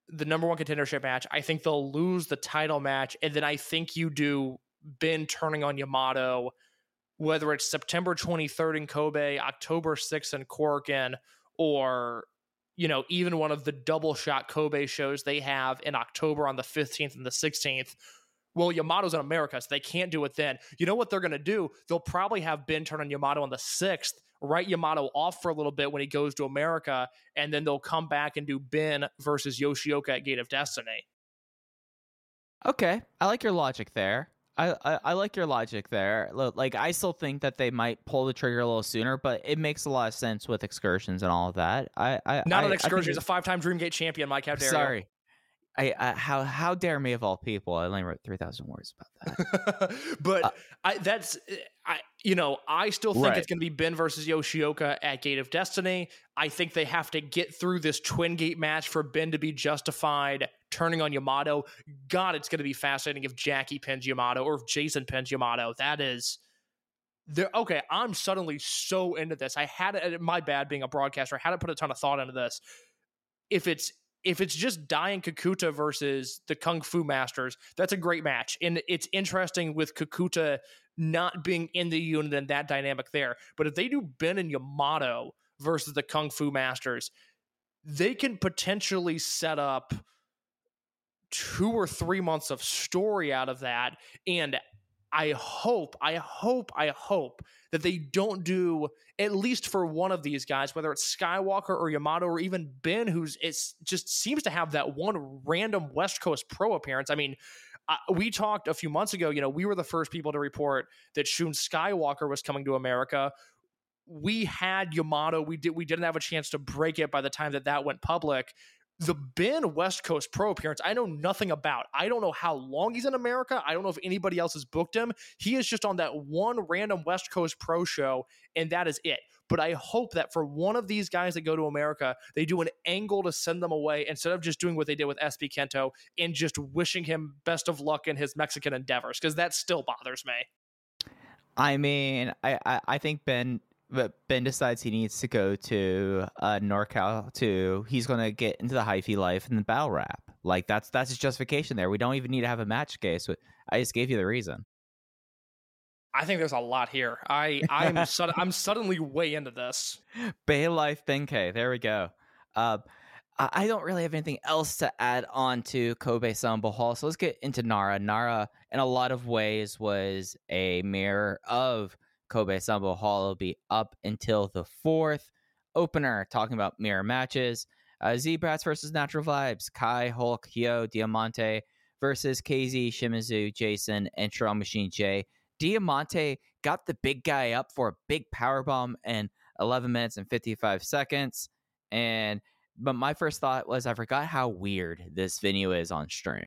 the number one contendership match. I think they'll lose the title match, and then I think you do Ben turning on Yamato, whether it's September 23rd in Kobe, October 6th in Korakuen, or you know even one of the double shot Kobe shows they have in October on the 15th and the 16th. Well, Yamato's in America, so they can't do it then. You know what they're going to do? They'll probably have Ben turn on Yamato on the 6th, write Yamato off for a little bit when he goes to America, and then they'll come back and do Ben versus Yoshioka at Gate of Destiny. okay. I like your logic there. I, I, I like your logic there. Like I still think that they might pull the trigger a little sooner, but it makes a lot of sense with excursions and all of that. I, I Not I- an excursion. He's a five time Dreamgate champion, Mike. How dare you? Sorry. I, I how how dare me of all people? I only wrote three thousand words about that. but Uh, I, that's I you know I still think Right. it's going to be Ben versus Yoshioka at Gate of Destiny. I think they have to get through this Twin Gate match for Ben to be justified turning on Yamato. God, it's going to be fascinating if Jackie pins Yamato or if Jason pins Yamato. That is. There, okay, I'm suddenly so into this. I had it. My bad, being a broadcaster, I hadn't put a ton of thought into this. If it's if it's just Dai and Kakuta versus the Kung Fu Masters, that's a great match. And it's interesting with Kakuta not being in the unit and that dynamic there. But if they do Ben and Yamato versus the Kung Fu Masters, they can potentially set up two or three months of story out of that. And I hope, I hope, I hope that they don't do at least for one of these guys, whether it's Skywalker or Yamato or even Ben, who's it's just seems to have that one random West Coast pro appearance. I mean, uh, we talked a few months ago. You know, we were the first people to report that Shun Skywalker was coming to America. We had Yamato. We did. We didn't have a chance to break it by the time that that went public. The Ben West Coast Pro appearance, I know nothing about. I don't know how long he's in America. I don't know if anybody else has booked him. He is just on that one random West Coast Pro show, and that is it. But I hope that for one of these guys that go to America, they do an angle to send them away instead of just doing what they did with SB Kento and just wishing him best of luck in his Mexican endeavors, because that still bothers me. I mean, I, I, I think Ben but Ben decides he needs to go to uh, NorCal to he's gonna get into the hyphy life and the battle rap. Like that's that's his justification there. We don't even need to have a match case. I just gave you the reason. I think there's a lot here. I I'm sud- I'm suddenly way into this. Bay Life Benkei. There we go. Uh, I I don't really have anything else to add on to Kobe Sanbo Hall, so let's get into Nara. Nara, in a lot of ways, was a mirror of Kobe Sanbo Hall. It'll be up until the fourth opener, talking about mirror matches. Uh, versus Natural Vibes. Kai, Hulk, Hyo, Diamante versus KZ, Shimizu, Jason, and Strong Machine J. Diamante got the big guy up for a big power bomb in 11 minutes and 55 seconds. And but my first thought was I forgot how weird this venue is on stream.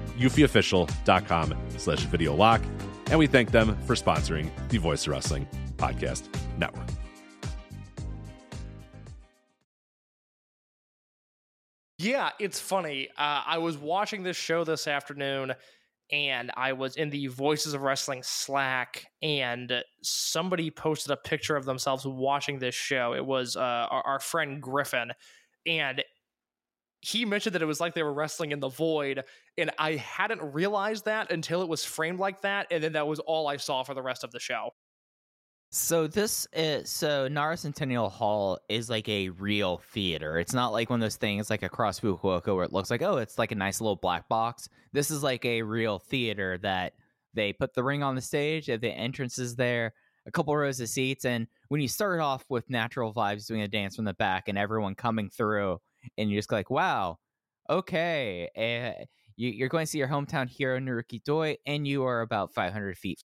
eufyofficial.com slash video lock. And we thank them for sponsoring the Voice Wrestling Podcast Network. Yeah, it's funny. Uh, I was watching this show this afternoon and I was in the Voices of Wrestling Slack, and somebody posted a picture of themselves watching this show. It was uh, our, our friend Griffin, and he mentioned that it was like they were wrestling in the void, and I hadn't realized that until it was framed like that, and then that was all I saw for the rest of the show. So this is so Nara Centennial Hall is like a real theater. It's not like one of those things like across Fukuoka where it looks like oh it's like a nice little black box. This is like a real theater that they put the ring on the stage, the entrance is there, a couple rows of seats, and when you start off with natural vibes doing a dance from the back and everyone coming through, and you're just like wow, okay, uh, you, you're going to see your hometown hero Naruki Doi, and you are about 500 feet.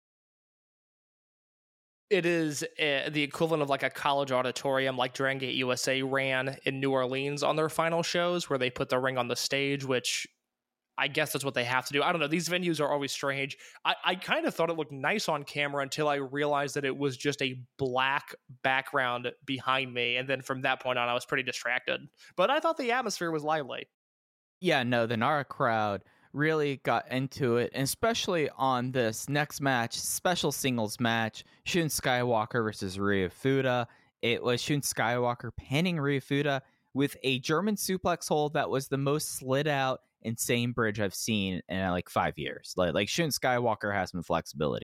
It is uh, the equivalent of like a college auditorium, like Dragon Gate USA ran in New Orleans on their final shows, where they put the ring on the stage, which I guess that's what they have to do. I don't know. These venues are always strange. I, I kind of thought it looked nice on camera until I realized that it was just a black background behind me. And then from that point on, I was pretty distracted. But I thought the atmosphere was lively. Yeah, no, the Nara crowd really got into it, and especially on this next match, special singles match, Shun Skywalker versus Ryu Fuda. It was Shun Skywalker pinning Ryu Fuda with a German suplex hold that was the most slid out insane bridge I've seen in like five years. Like like Shun Skywalker has some flexibility.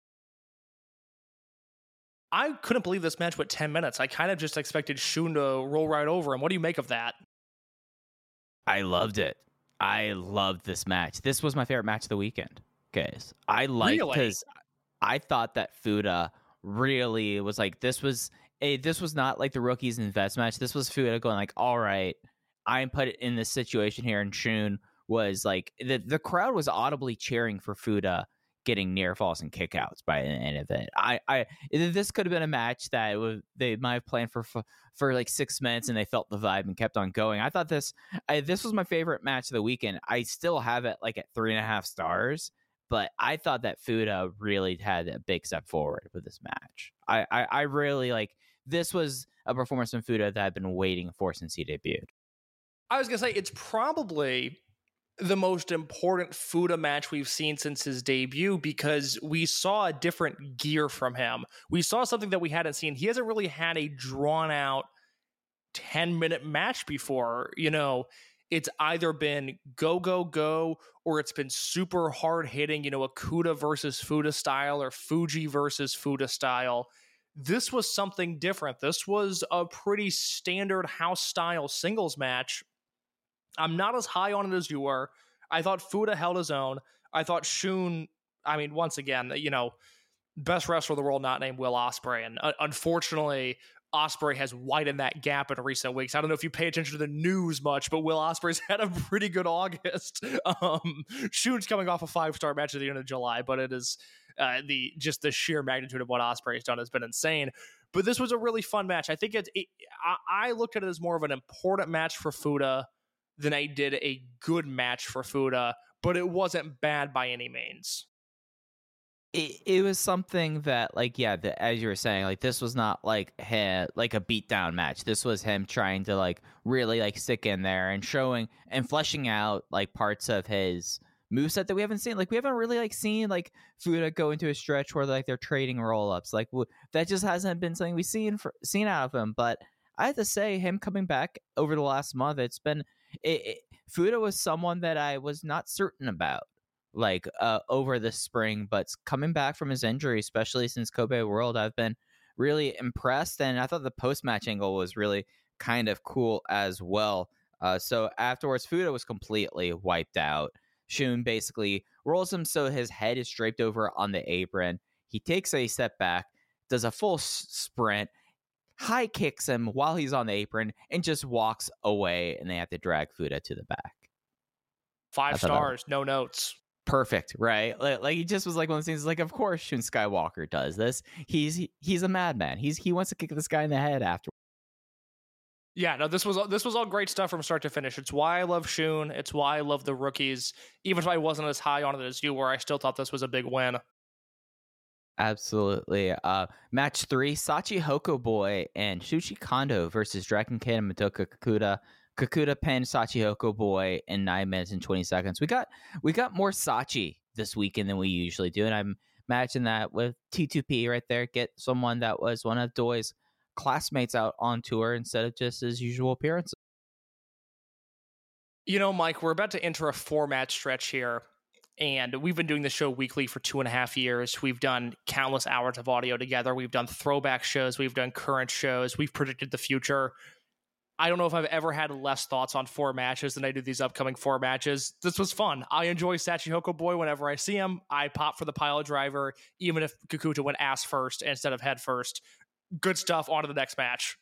I couldn't believe this match went 10 minutes. I kind of just expected Shun to roll right over him. What do you make of that? I loved it. I loved this match. This was my favorite match of the weekend, guys. I liked Really? because I thought that Fuda really was like this was a this was not like the rookies and vets match. This was Fuda going like, all right, I'm put it in this situation here, and Shun was like the the crowd was audibly cheering for Fuda getting near falls and kickouts by the end of it. I I this could have been a match that would, they might have planned for for like six minutes and they felt the vibe and kept on going. I thought this I, this was my favorite match of the weekend. I still have it like at three and a half stars, but I thought that Fuda really had a big step forward with this match. I I, I really like this was a performance from Fuda that I've been waiting for since he debuted. I was to say, it's probably the most important Fuda match we've seen since his debut because we saw a different gear from him. We saw something that we hadn't seen. He hasn't really had a drawn out 10 minute match before. You know, it's either been go, go, go, or it's been super hard hitting, you know, Akuda versus Fuda style or Fuji versus Fuda style. This was something different. This was a pretty standard house style singles match. I'm not as high on it as you were. I thought Fuda held his own. I thought Shun, I mean, once again, you know, best wrestler in the world not named Will Ospreay, and uh, unfortunately, Ospreay has widened that gap in recent weeks. I don't know if you pay attention to the news much, but Will Ospreay's had a pretty good August. Um, Shun's coming off a five star match at the end of July, but it is uh, the just the sheer magnitude of what Ospreay has done has been insane. But this was a really fun match. I think it, it I, I looked at it as more of an important match for Fuda than I did a good match for Fuda, but it wasn't bad by any means. it, it was something that like yeah the, as you were saying like this was not like he, like a beatdown match. This was him trying to like really like stick in there and showing and fleshing out like parts of his moveset that we haven't seen. Like we haven't really like seen like Fuda go into a stretch where like they're trading roll-ups. Like w- that just hasn't been something we've seen for, seen out of him. But I have to say him coming back over the last month it's been it, it, Fuda was someone that I was not certain about like uh, over the spring, but coming back from his injury, especially since Kobe World, I've been really impressed, and I thought the post match angle was really kind of cool as well. Uh, so afterwards, Fuda was completely wiped out. Shun basically rolls him so his head is draped over on the apron. He takes a step back, does a full s- sprint, high kicks him while he's on the apron, and just walks away. And they have to drag Fuda to the back. Five stars, no notes. perfect, right? Like, like he just was like one of those things. Like, of course, Shun Skywalker does this. He's he, he's a madman. He's he wants to kick this guy in the head after. Yeah, no, this was this was all great stuff from start to finish. It's why I love Shun. It's why I love the rookies. Even if I wasn't as high on it as you were, I still thought this was a big win. Absolutely. Uh, match three: Shachihoko Boy and Shuji Kondo versus Dragon Kid and Madoka Kakuta. Kakuta pinned Shachihoko Boy in nine minutes and twenty seconds. We got we got more Sachi this weekend than we usually do, and I'm imagining that with T2P right there, get someone that was one of Doi's classmates out on tour instead of just his usual appearances. You know, Mike, we're about to enter a four match stretch here. And we've been doing the show weekly for two and a half years. We've done countless hours of audio together. We've done throwback shows. We've done current shows. We've predicted the future. I don't know if I've ever had less thoughts on four matches than I do these upcoming four matches. This was fun. I enjoy Shachihoko Boy whenever I see him. I pop for the pile driver, even if Kakuta went ass first instead of head first. Good stuff. On to the next match.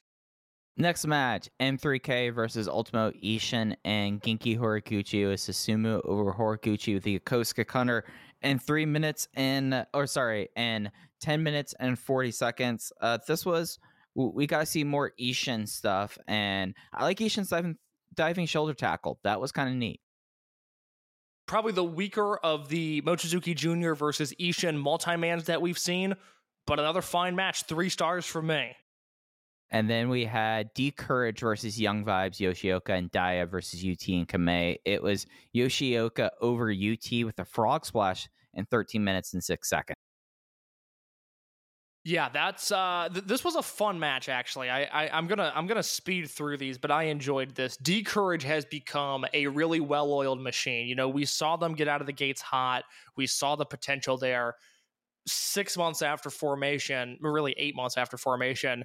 Next match, M3K versus Ultimo Ishin and Genki Horiguchi with Susumu over Horiguchi with the Yokosuka Cutter in three minutes and, or sorry, in 10 minutes and 40 seconds. Uh, this was, we got to see more Ishin stuff, and I like Ishin's diving, diving shoulder tackle. That was kind of neat. probably the weaker of the Mochizuki Jr. versus Ishin multi-mans that we've seen, but another fine match. Three stars from me. And then we had D Courage versus Young Vibes, Yoshioka and Dia versus UT and Kamei. It was Yoshioka over UT with a frog splash in 13 minutes and six seconds. Yeah, that's uh th- this was a fun match actually. I, I I'm gonna I'm gonna speed through these, but I enjoyed this. D Courage has become a really well oiled machine. You know, we saw them get out of the gates hot. We saw the potential there. Six months after formation, really eight months after formation,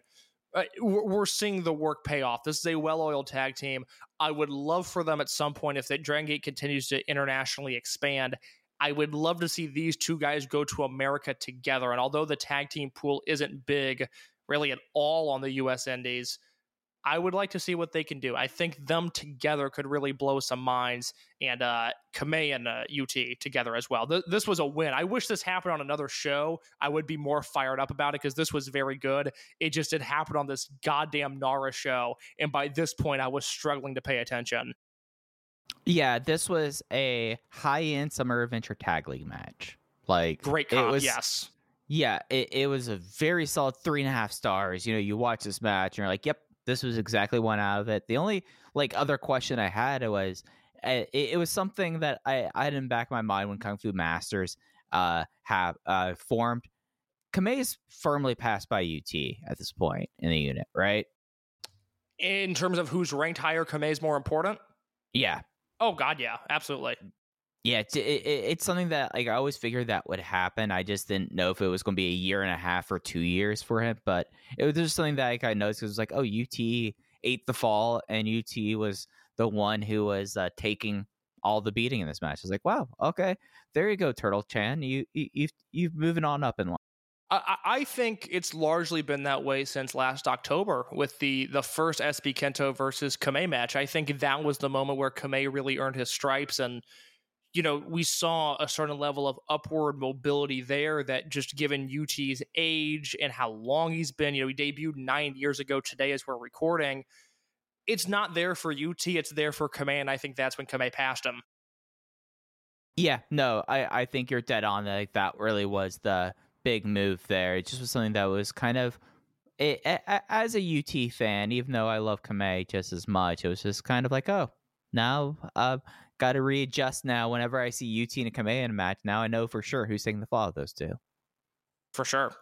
uh, we're seeing the work pay off. This is a well oiled tag team. I would love for them at some point if that Dragon Gate continues to internationally expand. I would love to see these two guys go to America together. And although the tag team pool isn't big really at all on the US Indies, I would like to see what they can do. I think them together could really blow some minds, and uh, Kamei and uh, UT together as well. Th- this was a win. I wish this happened on another show. I would be more fired up about it because this was very good. It just it happened on this goddamn Nara show, and by this point, I was struggling to pay attention. Yeah, this was a high end Summer Adventure Tag League match. Like, Great it was, yes. Yeah, it, it was a very solid three and a half stars. You know, you watch this match and you're like, yep, this was exactly one out of it. The only like other question I had was uh, it, it was something that I, I had in the back of my mind when Kung Fu Masters uh have uh formed. Kamei's firmly passed by UT at this point in the unit, right? In terms of who's ranked higher, Kamei's more important. Yeah, Oh God, yeah, absolutely. Yeah, it's, it, it- it's something that like I always figured that would happen. I just didn't know if it was going to be a year and a half or two years for him. But it was just something that like, I noticed because it was like, oh, UT ate the fall, and UT was the one who was uh, taking all the beating in this match. I was like, wow, okay, there you go, Turtle Chan. You you you've, you've moving on up in line. I, I I think it's largely been that way since last October with the the first SB Kento versus Kamei match. I think that was the moment where Kamei really earned his stripes, and you know we saw a certain level of upward mobility there. That just given UT's age and how long he's been, you know, he debuted nine years ago today as we're recording. It's not there for UT. It's there for Kamei, and I think that's when Kamei passed him. Yeah, no, I, I think you're dead on. Like that really was the big move there. It just was something that was kind of it, as a UT fan, even though I love Kamei just as much, it was just kind of like, oh, now uh, got to readjust. Now, whenever I see UT and Kamei in a match, now I know for sure who's taking the fall of those two. For sure.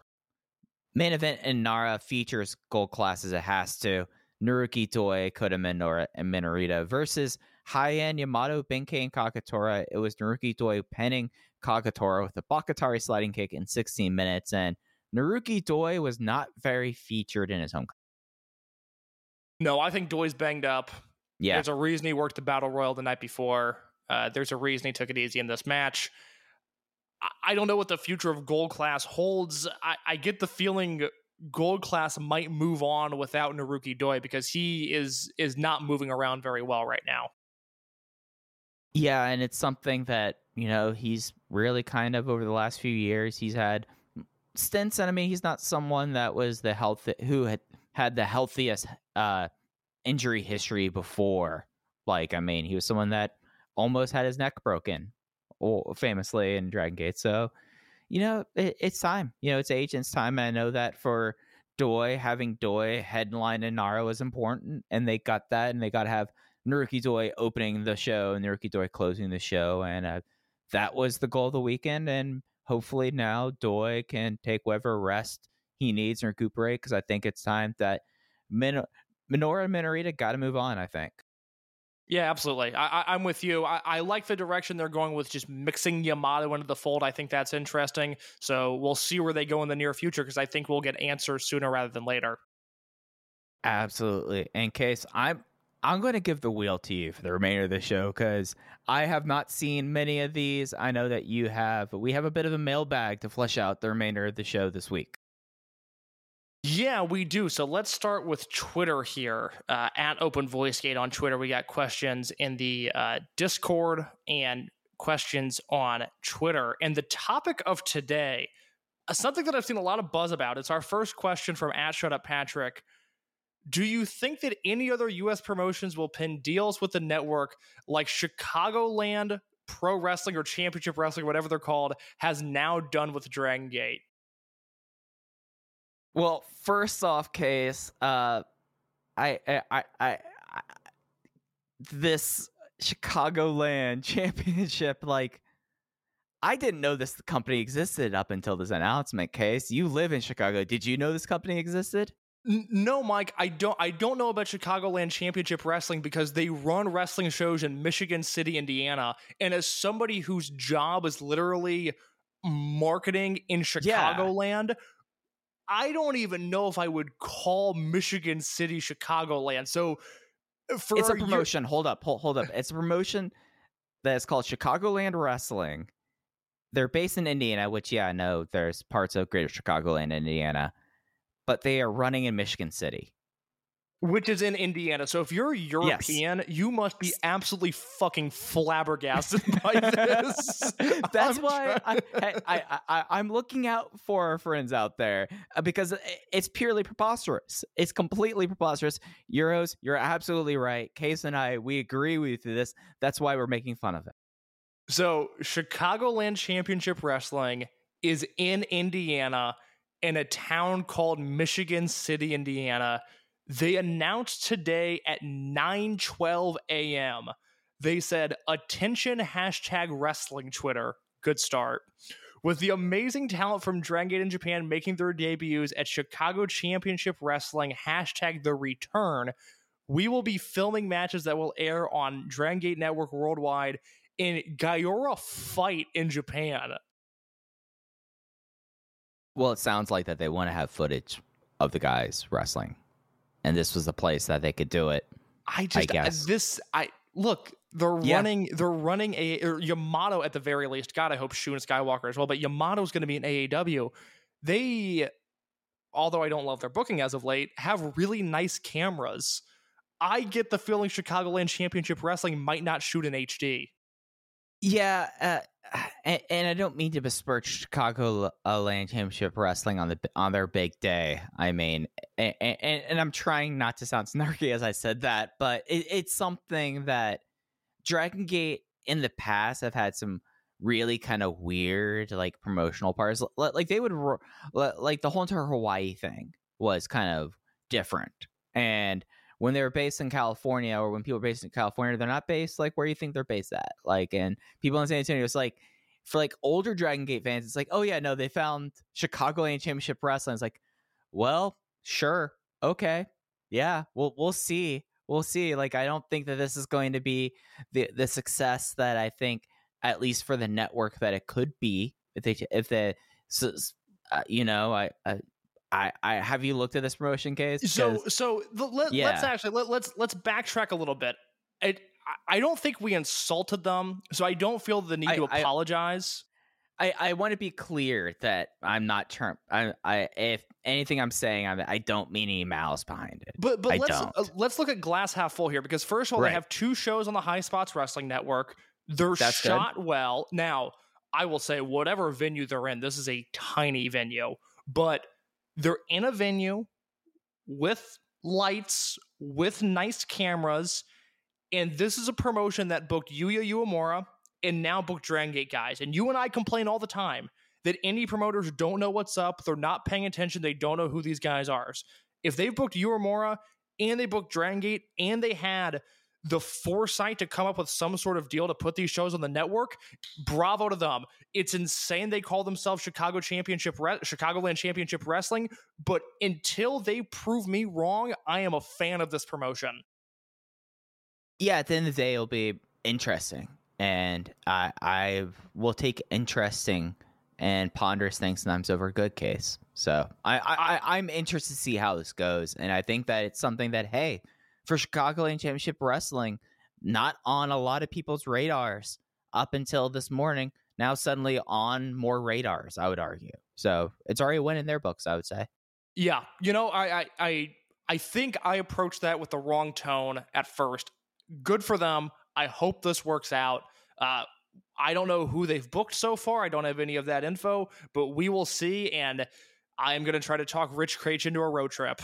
Main event in Nara features gold classes. It has to. Naruki Doi, Kota Minoura, and Minorita versus high-end Yamato, Benkei, and Kagetora. It was Naruki Doi penning Kagetora with a Bakatare sliding kick in 16 minutes, and Naruki Doi was not very featured in his home. No, I think Doi's banged up. Yeah, There's a reason he worked the battle royal the night before. Uh, there's a reason he took it easy in this match. I, I don't know what the future of Gold Class holds. I, I get the feeling Gold Class might move on without Naruki Doi because he is is not moving around very well right now. Yeah, and it's something that, you know, he's really kind of over the last few years, he's had stints. And I mean, he's not someone that was the health who had had the healthiest uh, injury history before. Like, I mean, he was someone that almost had his neck broken, famously in Dragon Gate. So, you know, it, it's time. You know, it's agent's time. And I know that for Doi, having Doi headline in Nara was important, and they got that, and they got to have Naruki Doi opening the show and Naruki Doi closing the show, and uh, that was the goal of the weekend. And hopefully now Doi can take whatever rest he needs and recuperate because I think it's time that Min- Minoura and Minorita got to move on. I think. Yeah, absolutely. I, I, I'm with you. I, I like the direction they're going with just mixing Yamato into the fold. I think that's interesting. So we'll see where they go in the near future because I think we'll get answers sooner rather than later. Absolutely. In case I'm I'm going to give the wheel to you for the remainder of the show because I have not seen many of these. I know that you have, but we have a bit of a mailbag to flesh out the remainder of the show this week. Yeah, we do. So let's start with Twitter here. Uh, at Open Voice Gate on Twitter, we got questions in the uh, Discord and questions on Twitter. And the topic of today, uh, something that I've seen a lot of buzz about. It's our first question from at Shut Up Patrick. Do you think that any other U.S. promotions will pin deals with the network like Chicagoland Pro Wrestling or Championship Wrestling, whatever they're called, has now done with Dragon Gate? Well, first off, case, uh, I, I, I, I, I this Chicagoland Championship, like, I didn't know this company existed up until this announcement. Case, you live in Chicago. Did you know this company existed? No, Mike, I don't. I don't know about Chicagoland Championship Wrestling because they run wrestling shows in Michigan City, Indiana. And as somebody whose job is literally marketing in Yeah. I don't even know if I would call Michigan City Chicagoland. So uh, for it's a promotion. Hold up, hold, hold up. It's a promotion that is called Chicagoland Wrestling. They're based in Indiana, which yeah, I know there's parts of Greater Chicagoland, Indiana, but they are running in Michigan City. Which is in Indiana. So if you're European, you must be absolutely fucking flabbergasted by this. That's I'm why I, trying- I, I'm looking out for our friends out there uh, because it's purely preposterous. It's completely preposterous. Euros, you're absolutely right. Case and I, we agree with you through this. That's why we're making fun of it. So, Chicagoland Championship Wrestling is in Indiana in a town called Michigan City, Indiana. They announced today at 9:12 a.m. They said, "Attention hashtag wrestling Twitter." Good start. With the amazing talent from Dragon Gate in Japan making their debuts at Chicago Championship Wrestling hashtag the return, we will be filming matches that will air on Dragon Gate Network worldwide in Gaora Fight in Japan. Well, it sounds like that they want to have footage of the guys wrestling, and this was the place that they could do it. I just guess. this I look they're Yeah. running they're running a or Yamato at the very least. God, I hope Shun Skywalker as well. But Yamato's going to be in AAW. They, although I don't love their booking as of late, have really nice cameras. I get the feeling Chicagoland Championship Wrestling might not shoot in HD. Yeah, uh, and, and I don't mean to besmirch Chicago uh, Land Championship Wrestling on the on their big day. I mean, and, and, and I'm trying not to sound snarky as I said that, but it, it's something that Dragon Gate in the past have had some really kind of weird like promotional parts. Like they would like the whole entire Hawaii thing was kind of different, and when they were based in California or when people are based in California, they're not based like where you think they're based at. Like, and people in San Antonio, it's like for like older Dragon Gate fans, it's like, oh yeah, no, they found Chicagoland Championship Wrestling. It's like, well, sure, okay, yeah, we'll we'll see, we'll see. Like, I don't think that this is going to be the the success that I think, at least for the network, that it could be if they if the so, uh, you know, I. I I, I have you looked at this promotion case? So so the, let, let's actually let, let's let's backtrack a little bit. It, I- I don't think we insulted them, so I don't feel the need I- to apologize. I, I want to be clear that I'm not term. I, I if anything I'm saying, I'm, I don't mean any malice behind it. But but I let's uh, let's look at glass half full here because first of all, Right. they have two shows on the High Spots Wrestling Network. They're That's good. shot well. Now, I will say whatever venue they're in, this is a tiny venue, but they're in a venue with lights, with nice cameras, and this is a promotion that booked Yuya Uemura and now booked Dragon Gate guys. And you and I complain all the time that indie promoters don't know what's up, they're not paying attention, they don't know who these guys are. If they've booked Uemura and they booked Dragon Gate and they had the foresight to come up with some sort of deal to put these shows on the network, bravo to them. It's insane they call themselves Chicago Championship Re- Chicagoland Championship Wrestling, but until they prove me wrong, I am a fan of this promotion. Yeah, at the end of the day, it'll be interesting, and I I will take interesting and ponderous things sometimes over a good case. So I, I, I I'm interested to see how this goes, and I think that it's something that hey, for Chicagoland Championship Wrestling, not on a lot of people's radars up until this morning. Now suddenly on more radars, I would argue. So it's already a win in their books, I would say. Yeah, you know, I, I, I, I think I approached that with the wrong tone at first. Good for them. I hope this works out. Uh, I don't know who they've booked so far. I don't have any of that info, but we will see. And I am going to try to talk Rich Kraetsch into a road trip.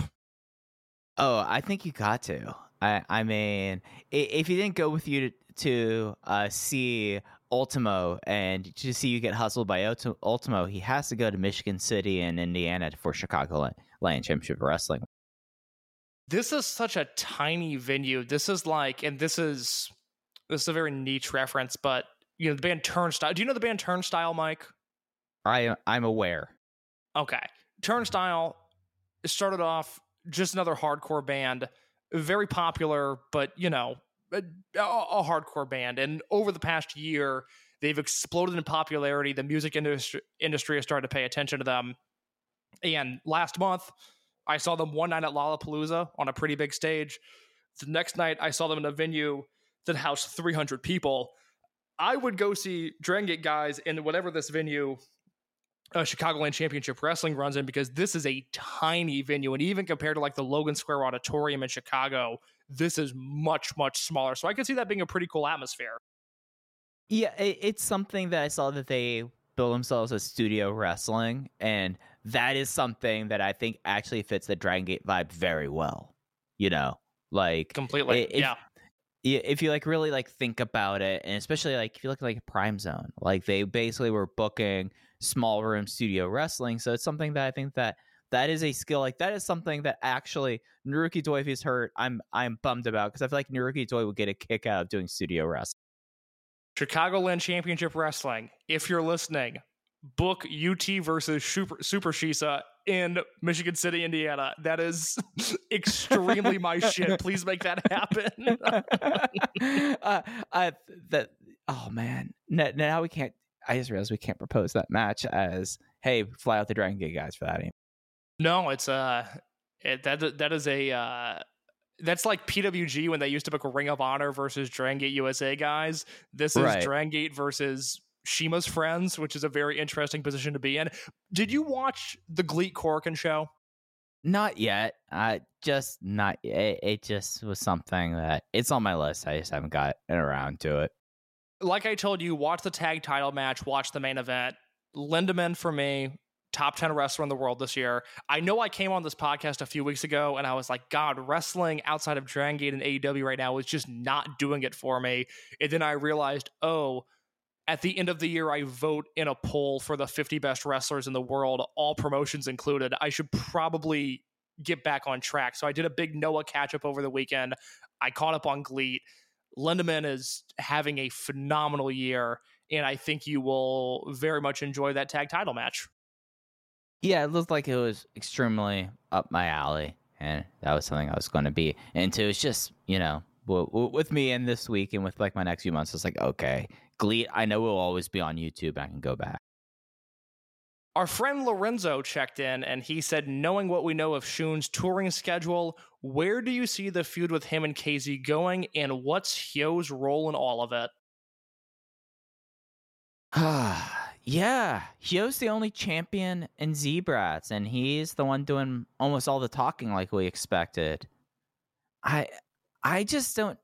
Oh, I think you got to. I I mean, if he didn't go with you to, to uh, see Ultimo, and to see you get hustled by Ultimo, he has to go to Michigan City and Indiana for Chicago Land Championship Wrestling. This is such a tiny venue. This is like, and this is this is a very niche reference, but you know the band Turnstile. Do you know the band Turnstile, Mike? I I'm aware. Okay, Turnstile started off just another hardcore band, very popular, but you know a, a hardcore band. And over the past year, they've exploded in popularity. The music industry industry has started to pay attention to them. And last month, I saw them one night at Lollapalooza on a pretty big stage. The next night, I saw them in a venue that housed 300 people. I would go see Drangate guys in whatever this venue, uh, Chicagoland Championship Wrestling runs in, because this is a tiny venue. And even compared to like the Logan Square Auditorium in Chicago, this is much, much smaller. So I could see that being a pretty cool atmosphere. Yeah, it, it's something that I saw that they bill themselves as studio wrestling, and that is something that I think actually fits the Dragon Gate vibe very well. You know, like Completely. If- yeah. yeah, if you like really like think about it, and especially like if you look at like Prime Zone, like they basically were booking small room studio wrestling. So it's something that I think that that is a skill. Like that is something that actually Naruki Doi, if he's hurt, I'm I'm bummed about because I feel like Naruki Doi would get a kick out of doing studio wrestling. Chicagoland Championship Wrestling. If you're listening, book UT versus Super, Super Shisa in Michigan City, Indiana. That is extremely my shit. Please make that happen. uh, uh, that oh man, now, now we can't. I just realized we can't propose that match as hey, fly out the Dragon Gate guys for that. no, it's uh it, that that is a uh that's like PWG when they used to book Ring of Honor versus Dragon Gate USA guys. This is Right. Drangate versus CIMA's friends, which is a very interesting position to be in. Did you watch the Gleat Korakuen show? Not yet. I just not. It, it just was something that it's on my list. I just haven't gotten around to it. Like I told you, watch the tag title match, watch the main event. Lindaman for me, top 10 wrestler in the world this year. I know I came on this podcast a few weeks ago and I was like, God, wrestling outside of Dragon Gate and AEW right now is just not doing it for me. And then I realized, oh, at the end of the year, I vote in a poll for the 50 best wrestlers in the world, all promotions included. I should probably get back on track. So I did a big Noah catch up over the weekend. I caught up on Gleat. Lindaman is having a phenomenal year, and I think you will very much enjoy that tag title match. Yeah, it looked like it was extremely up my alley, and that was something I was going to be into. It's just you know, with me in this week and with like my next few months, it's like okay, Gleat. I know will always be on YouTube. I can go back. Our friend Lorenzo checked in and he said, knowing what we know of Shun's touring schedule, where do you see the feud with him and KZ going, and what's Hyo's role in all of it? yeah, Hyo's the only champion in Z-Brats, and he's the one doing almost all the talking like we expected. I I just don't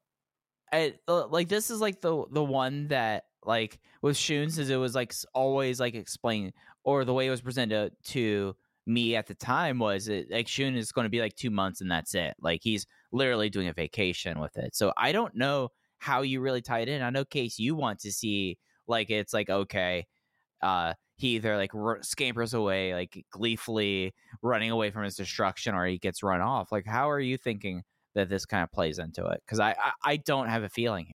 I uh, like this is like the the one that like with Shun's is it was like always like explained or the way it was presented to me at the time was it like Shun is going to be like 2 months and that's it. Like he's literally doing a vacation with it. So I don't know how you really tie it in. I know case you want to see like it's like okay uh he either like r- scampers away like gleefully running away from his destruction or he gets run off like how are you thinking that this kind of plays into it because I, I i don't have a feeling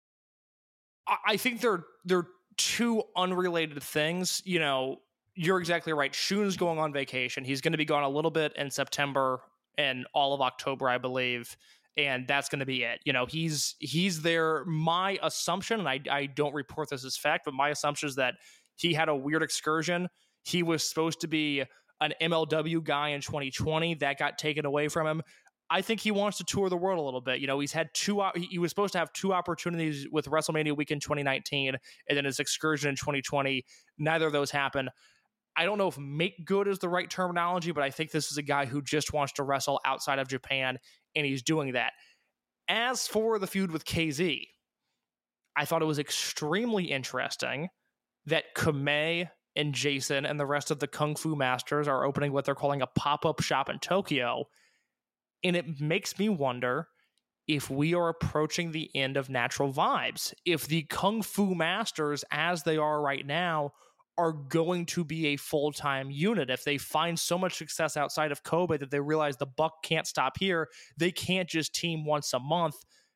I think they're they're two unrelated things. You know, you're exactly right. Shun's going on vacation. He's going to be gone a little bit in September and all of October, I believe, and that's going to be it. You know, he's he's there. My assumption, and I I don't report this as fact, but my assumption is that he had a weird excursion. He was supposed to be an MLW guy in 2020 that got taken away from him. I think he wants to tour the world a little bit. You know, he's had two. He was supposed to have two opportunities with WrestleMania week in 2019, and then his excursion in 2020. Neither of those happened. I don't know if make good is the right terminology, but I think this is a guy who just wants to wrestle outside of Japan, and he's doing that. As for the feud with KZ, I thought it was extremely interesting that Kamei and Jason and the rest of the Kung Fu Masters are opening what they're calling a pop up shop in Tokyo. And it makes me wonder if we are approaching the end of natural vibes, if the Kung Fu Masters, as they are right now, are going to be a full time unit. If they find so much success outside of Kobe that they realize the buck can't stop here, they can't just team once a month.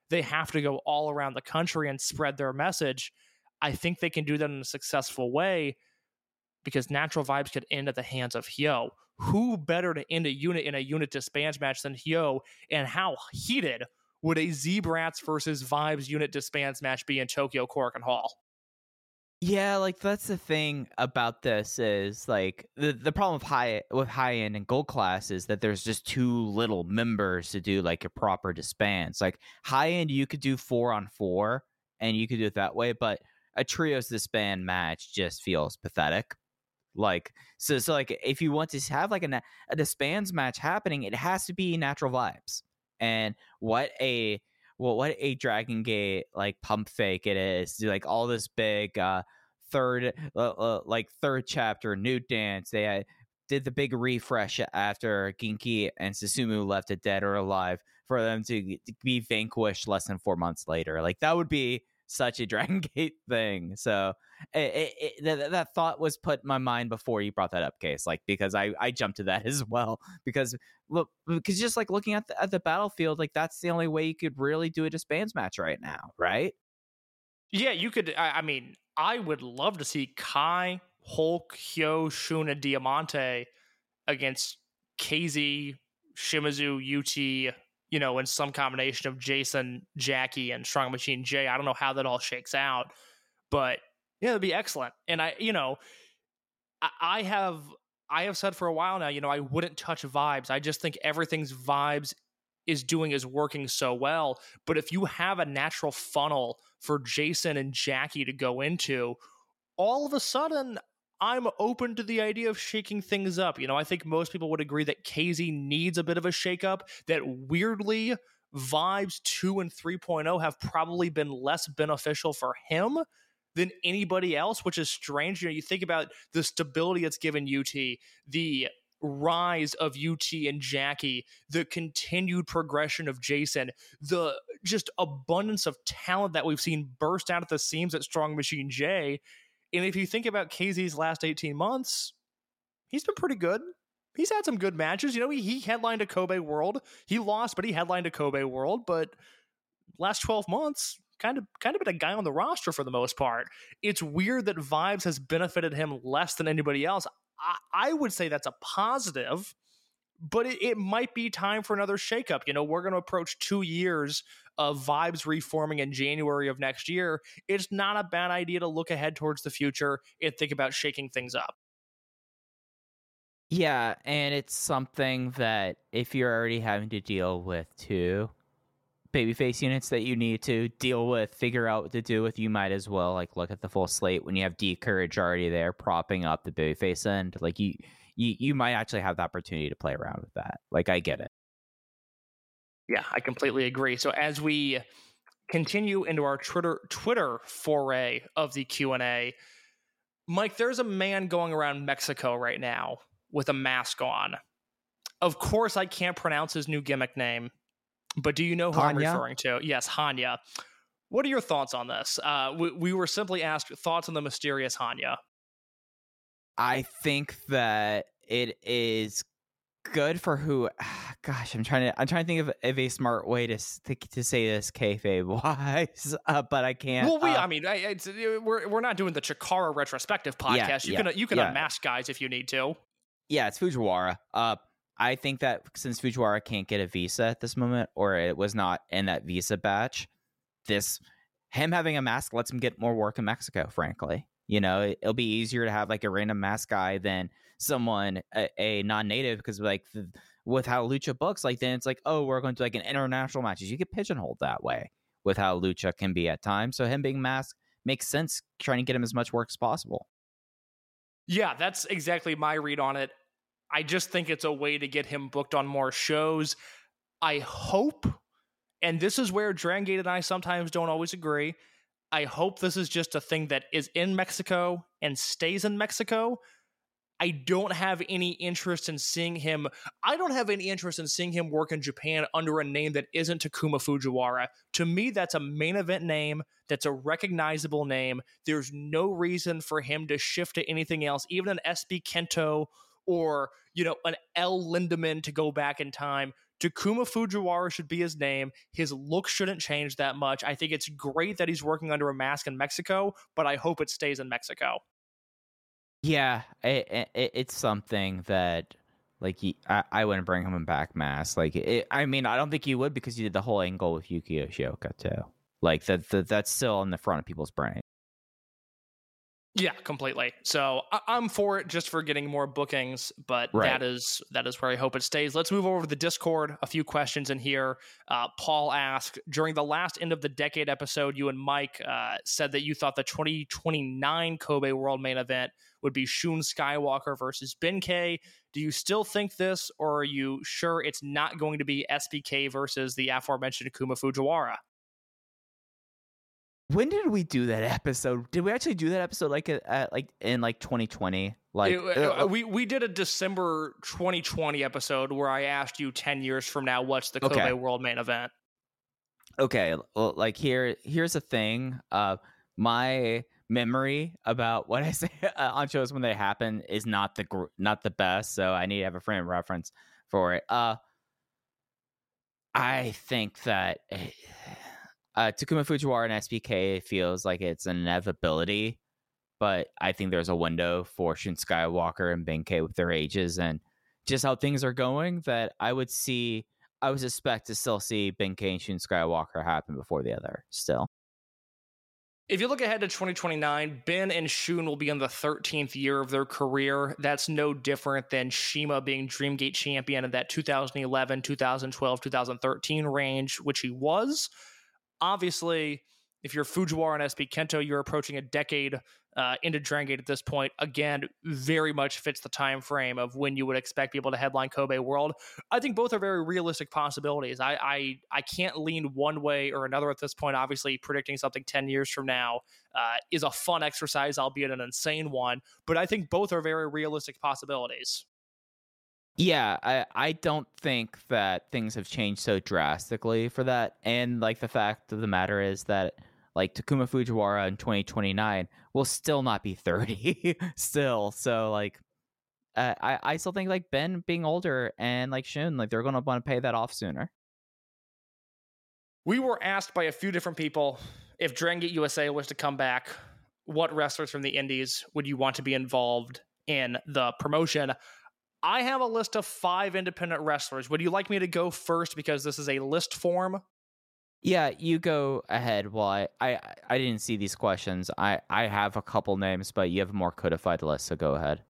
They have to go all around the country and spread their message. I think they can do that in a successful way because natural vibes could end at the hands of Hyo. Who better to end a unit in a unit disbands match than Hyo? And how heated would a Z-Brats versus Vibes unit disbands match be in Tokyo Korakuen Hall? Yeah, like that's the thing about this is like the the problem with high with high end and gold class is that there's just too little members to do like a proper disbands. Like high end you could do four on four and you could do it that way, but a trios disband match just feels pathetic. Like so so like if you want to have like a a disbands match happening, it has to be natural vibes. And what a well, what a Dragon Gate like pump fake it is. Like all this big uh third uh, uh, like third chapter new dance. They did the big refresh after Genki and Susumu left it dead or alive for them to, to be vanquished less than four months later. Like that would be such a Dragon Gate thing. So it, it, it, that, that thought was put in my mind before you brought that up, case like because I I jumped to that as well because look because just like looking at the, at the battlefield, like that's the only way you could really do a disbands match right now, right? Yeah, you could. I, I mean, I would love to see Kai, Hulk, Hyo, Shun, and Diamante against KZ, Shimizu, UT, you know, in some combination of Jason, Jackie, and Strong Machine J. I don't know how that all shakes out, but yeah, it'd be excellent. And I, you know, I, I have I have said for a while now, you know, I wouldn't touch vibes. I just think everything's vibes is doing is working so well. But if you have a natural funnel for Jason and Jackie to go into, all of a sudden I'm open to the idea of shaking things up. You know, I think most people would agree that KZ needs a bit of a shakeup, that weirdly vibes 2 and 3.0 have probably been less beneficial for him than anybody else, which is strange. You know, you think about the stability it's given UT, the rise of UT and Jackie, the continued progression of Jason, the just abundance of talent that we've seen burst out at the seams at Strong Machine J. And if you think about KZ's last 18 months, he's been pretty good. He's had some good matches. You know, he, he headlined a Kobe World. He lost, but he headlined a Kobe World. But last 12 months, kind of kind of been a guy on the roster for the most part. It's weird that Vibes has benefited him less than anybody else. I, I would say that's a positive, but it, it might be time for another shakeup. You know, we're going to approach two years of Vibes reforming in January of next year. It's not a bad idea to look ahead towards the future and think about shaking things up. Yeah, and it's something that if you're already having to deal with two babyface units that you need to deal with, figure out what to do with, you might as well like look at the full slate when you have D'Courage already there propping up the babyface end. Like you, you, you might actually have the opportunity to play around with that. Like I get it. Yeah, I completely agree. So as we continue into our Twitter Twitter foray of the Q and A, Mike, there's a man going around Mexico right now with a mask on. Of course, I can't pronounce his new gimmick name, but do you know who I'm referring to? Yes, Hanya. What are your thoughts on this? Uh, we, we were simply asked thoughts on the mysterious Hanya. I think that it is good for who. Gosh, I'm trying to. I'm trying to think of, of a smart way to to, say this kayfabe wise, uh, but I can't. Well, we, uh, I mean, I, it's, we're we're not doing the Chikara retrospective Yeah, podcast. you yeah, can you can yeah. unmask guys if you need to. yeah, it's Fujiwara. Uh, I think that since Fujiwara can't get a visa at this moment, or it was not in that visa batch, this him having a mask lets him get more work in Mexico. Frankly, you know, it, will be easier to have like a random mask guy than someone a, a non-native because like the, with how Lucha books, like then it's like, oh, we're going to like an international matches. You get pigeonholed that way with how Lucha can be at times. So him being masked makes sense. Trying to get him as much work as possible. Yeah, that's exactly my read on it. I just think it's a way to get him booked on more shows. I hope, and this is where Dragon Gate and I sometimes don't always agree. I hope this is just a thing that is in Mexico and stays in Mexico. I don't have any interest in seeing him. I don't have any interest in seeing him work in Japan under a name that isn't Takuma Fujiwara. To me, that's a main event name. That's a recognizable name. There's no reason for him to shift to anything else, even an SB Kento or you know an El Lindaman to go back in time. Takuma Fujiwara should be his name. His look shouldn't change that much. I think it's great that he's working under a mask in Mexico, but I hope it stays in Mexico. Yeah, it, it, it's something that like he, I, I wouldn't bring him back mask. Like it, I mean, I don't think you would because you did the whole angle with Yuki Yoshioka too. Like that, that that's still in the front of people's brain. Yeah, completely. So I- I'm for it just for getting more bookings, but Right. that is that is where I hope it stays. Let's move over to the Discord. A few questions in here. Uh, Paul asked during the last end of the decade episode, you and Mike uh, said that you thought the 2029 Kobe World Main Event would be Shun Skywalker versus Benkei. Do you still think this, or are you sure it's not going to be SBK versus the aforementioned Kuma Fujiwara? When did we do that episode? Did we actually do that episode like at, at like in like 2020? Like It- uh, uh, we we did a December 2020 episode where I asked you 10 years from now what's the Kobe Okay. World Main Event. okay well, like here here's a thing uh my memory about what i say uh, on shows when they happen is not the gr- not the best so i need to have a frame of reference for it uh i think that eh, uh takuma fujiwara and sbk feels like it's an inevitability but i think there's a window for Shun skywalker and benkei with their ages and just how things are going that i would see I would suspect to still see Benkei and Shun Skywalker happen before the other. Still, If you look ahead to 2029, Ben and Shun will be in the 13th year of their career. That's no different than CIMA being Dreamgate champion in that 2011, 2012, 2013 range, which he was. Obviously, if you're Fujiwara and SB Kento, you're approaching a decade uh, into Dragon Gate at this point. Again, very much fits the time frame of when you would expect people to headline Kobe World. I think both are very realistic possibilities. I, I I can't lean one way or another at this point. Obviously, predicting something ten years from now uh, is a fun exercise, albeit an insane one. But I think both are very realistic possibilities. Yeah, I I don't think that things have changed so drastically for that. And like the fact of the matter is that like Takuma Fujiwara in 2029 will still not be 30 still. So like. Uh, I I still think like Ben being older and like Shun like they're gonna want to pay that off sooner. We were asked by a few different people if Dragon Gate USA was to come back, what wrestlers from the Indies would you want to be involved in the promotion? I have a list of five independent wrestlers. Would you like me to go first because this is a list form? Yeah, you go ahead. Well, I, I I didn't see these questions. I I have a couple names, but you have a more codified list, so go ahead.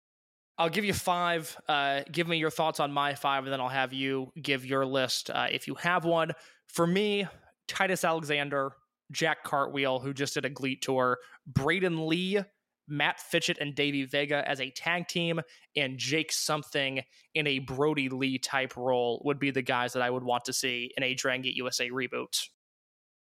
I'll give you five. Uh, give me your thoughts on my five, and then I'll have you give your list uh, if you have one. For me, Titus Alexander, Jack Cartwheel, who just did a Gleat tour, Braden Lee, Matt Fitchett, and Davey Vega as a tag team, and Jake Something in a Brodie Lee type role would be the guys that I would want to see in a Dragon Gate USA reboot.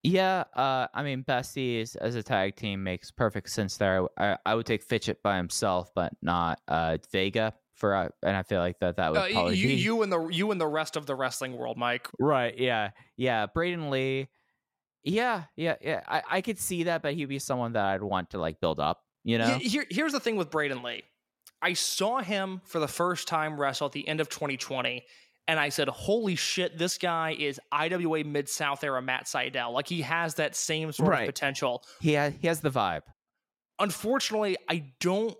Yeah, uh, I mean, Besties as a tag team makes perfect sense there. I, I would take Fitchett by himself, but not uh, Vega for, uh, and I feel like that that would Uh, probably you, be you and the you and the rest of the wrestling world, Mike. right. Yeah, yeah. Braden Lee, yeah, yeah, yeah. I, I could see that, but he'd be someone that I'd want to like build up. You know? Here, here's the thing with Braden Lee. I saw him for the first time wrestle at the end of 2020, and I said, "Holy shit, this guy is IWA Mid South era Matt Sydal. Like he has that same sort Right. of potential." He has, he has the vibe. Unfortunately, I don't.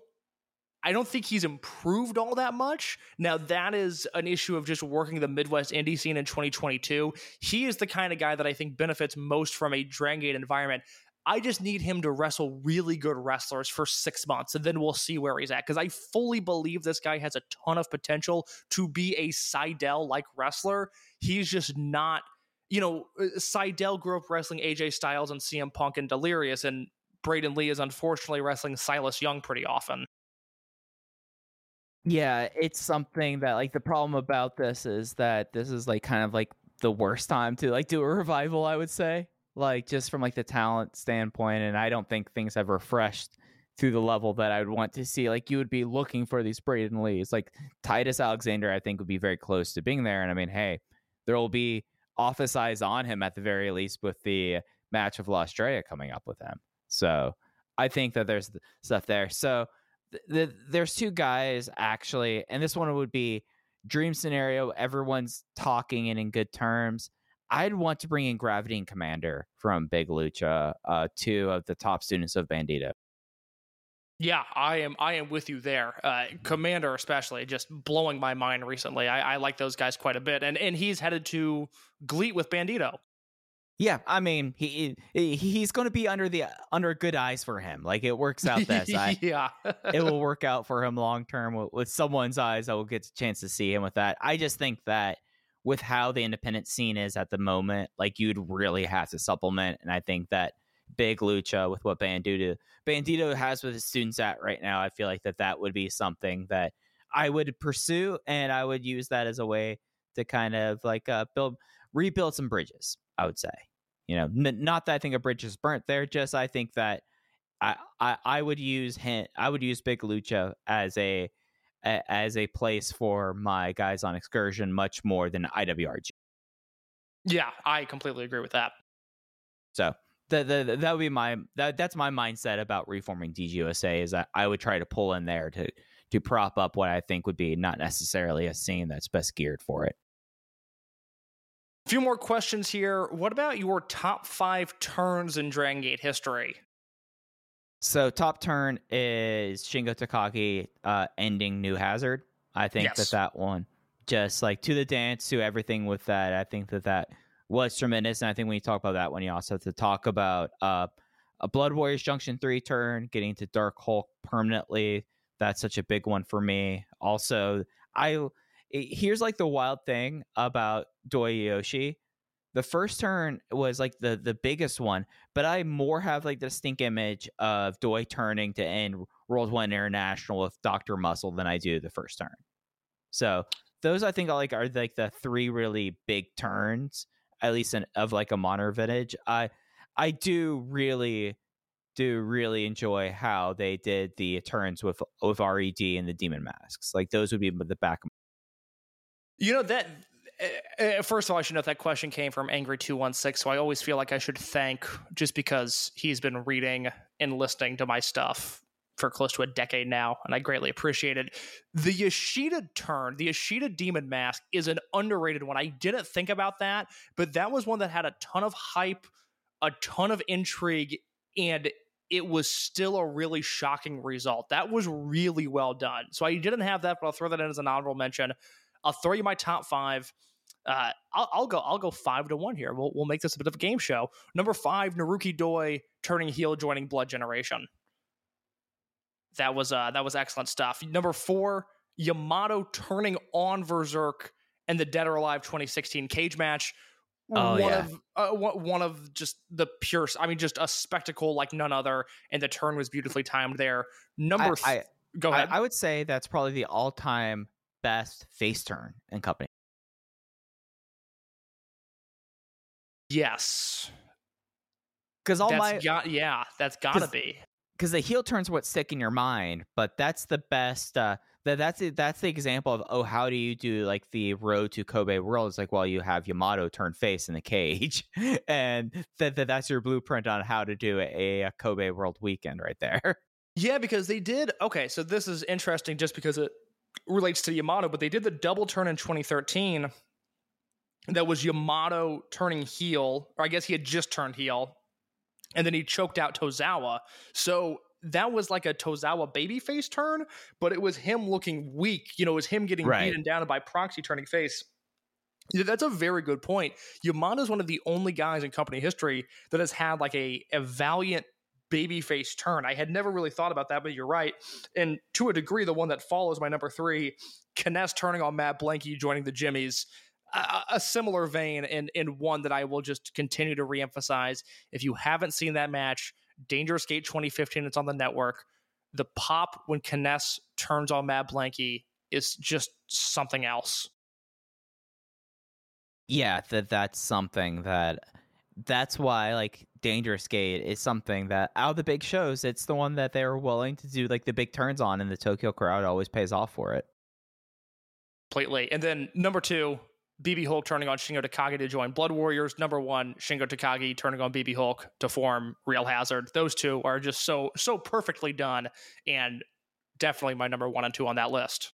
I don't think he's improved all that much. Now, that is an issue of just working the Midwest indie scene in 2022. He is the kind of guy that I think benefits most from a Dragon Gate environment. I just need him to wrestle really good wrestlers for six months, and then we'll see where he's at. Because I fully believe this guy has a ton of potential to be a Sydal like wrestler. He's just not, you know, uh, Sydal grew up wrestling AJ Styles and CM Punk and Delirious, and Braden Lee is unfortunately wrestling Silas Young pretty often. Yeah, it's something that like the problem about this is that this is like kind of like the worst time to like do a revival, I would say. Like just from like the talent standpoint, and I don't think things have refreshed to the level that I would want to see. Like you would be looking for these Braden Lees. Like Titus Alexander, I think would be very close to being there. And I mean, hey, there will be office eyes on him at the very least with the match of La Estrella coming up with him. So I think that there's stuff there. So th- th- there's two guys actually, and this one would be dream scenario. Everyone's talking and in good terms. I'd want to bring in Gravity and Commander from Big Lucha, uh, two of the top students of Bandito. Yeah, I am. I am with you there. Uh, Commander, especially, just blowing my mind recently. I, I like those guys quite a bit, and and he's headed to Gleat with Bandito. Yeah, I mean he, he he's going to be under the under good eyes for him. Like it works out this. I, yeah, it will work out for him long term with, with someone's eyes. I will get a chance to see him with that. I just think that with how the independent scene is at the moment, like you'd really have to supplement. And I think that big lucha with what Bandito Bandito has with his students at right now, I feel like that that would be something that I would pursue, and I would use that as a way to kind of like uh, build rebuild some bridges. I would say, you know, n- not that I think a bridge is burnt there, just I think that I, I I would use hint I would use Big Lucha as a, a as a place for my guys on excursion much more than IWRG. yeah, I completely agree with that. So the, the, that would be my that, that's my mindset about reforming DGUSA is that I would try to pull in there to to prop up what I think would be not necessarily a scene that's best geared for it. A few more questions here. What about your top five turns in Dragon Gate history? So top turn is Shingo Takagi uh, ending New Hazard. I think Yes. that that one just like to the dance to everything with that. I think that that was tremendous, and I think when you talk about that one, you also have to talk about uh, a Blood Warriors Junction three turn, getting to Dark Hulk permanently. That's such a big one for me. Also, I here's like the wild thing about Doi Yoshi. The first turn was like the the biggest one, but I more have like the distinct image of Doi turning to end World One International with Doctor Muscle than I do the first turn. So those I think are like are like the three really big turns, at least in, of like a modern vintage. I I do really do really enjoy how they did the turns with with Red and the Demon Masks. Like those would be the back. You know that. Uh, uh, First of all, I should note that question came from Angry Two One Six, so I always feel like I should thank just because he's been reading and listening to my stuff for close to a decade now, and I greatly appreciate it. The Yoshida turn, the Yoshida Demon Mask, is an underrated one. I didn't think about that, but that was one that had a ton of hype, a ton of intrigue, and it was still a really shocking result. That was really well done. So I didn't have that, but I'll throw that in as an honorable mention. I'll throw you my top five. Uh, I'll, I'll go. I'll go five to one here. We'll we'll make this a bit of a game show. Number five, Naruki Doi turning heel, joining Blood Generation. That was uh that was excellent stuff. Number four, Yamato turning on VerserK and the Dead or Alive 2016 cage match. Oh, one yeah. of uh, one of just the pure. I mean, just a spectacle like none other, and the turn was beautifully timed there. Number, I, th- I, go I, ahead. I would say that's probably the all time best face turn in company. yes, Because all that's my got yeah, that's gotta 'cause- be. because the heel turns what stick in your mind, but that's the best. Uh, that that's the, that's the example of oh, how do you do like the road to Kobe World? It's like well, you have Yamato turn face in the cage, and that, that that's your blueprint on how to do a, a Kobe World weekend right there. Yeah, because they did. Okay, so this is interesting just because it relates to Yamato, but they did the double turn in 2013. That was Yamato turning heel, or I guess he had just turned heel, and then he choked out Tozawa. So that was like a Tozawa babyface turn, but it was him looking weak. You know, it was him getting Right. beaten down by proxy turning face. Yeah, that's a very good point. Yamato is one of the only guys in company history that has had like a, a valiant babyface turn. I had never really thought about that, but you're right. And to a degree, the one that follows my number three, K-ness turning on Mad Blankey, joining the Jimmyz. A, a similar vein and, and one that I will just continue to reemphasize. If you haven't seen that match, Dangerous Gate 2015, it's on the network. The pop when K-ness turns on Mad Blankey is just something else. yeah, that that's something that that's why like Dangerous Gate is something that out of the big shows, it's the one that they were willing to do like the big turns on, and the Tokyo crowd always pays off for it. completely. And then number two, BB Hulk turning on Shingo Takagi to join Blood Warriors. Number one, Shingo Takagi turning on BB Hulk to form Real Hazard. Those two are just so so perfectly done, and definitely my number one and two on that list.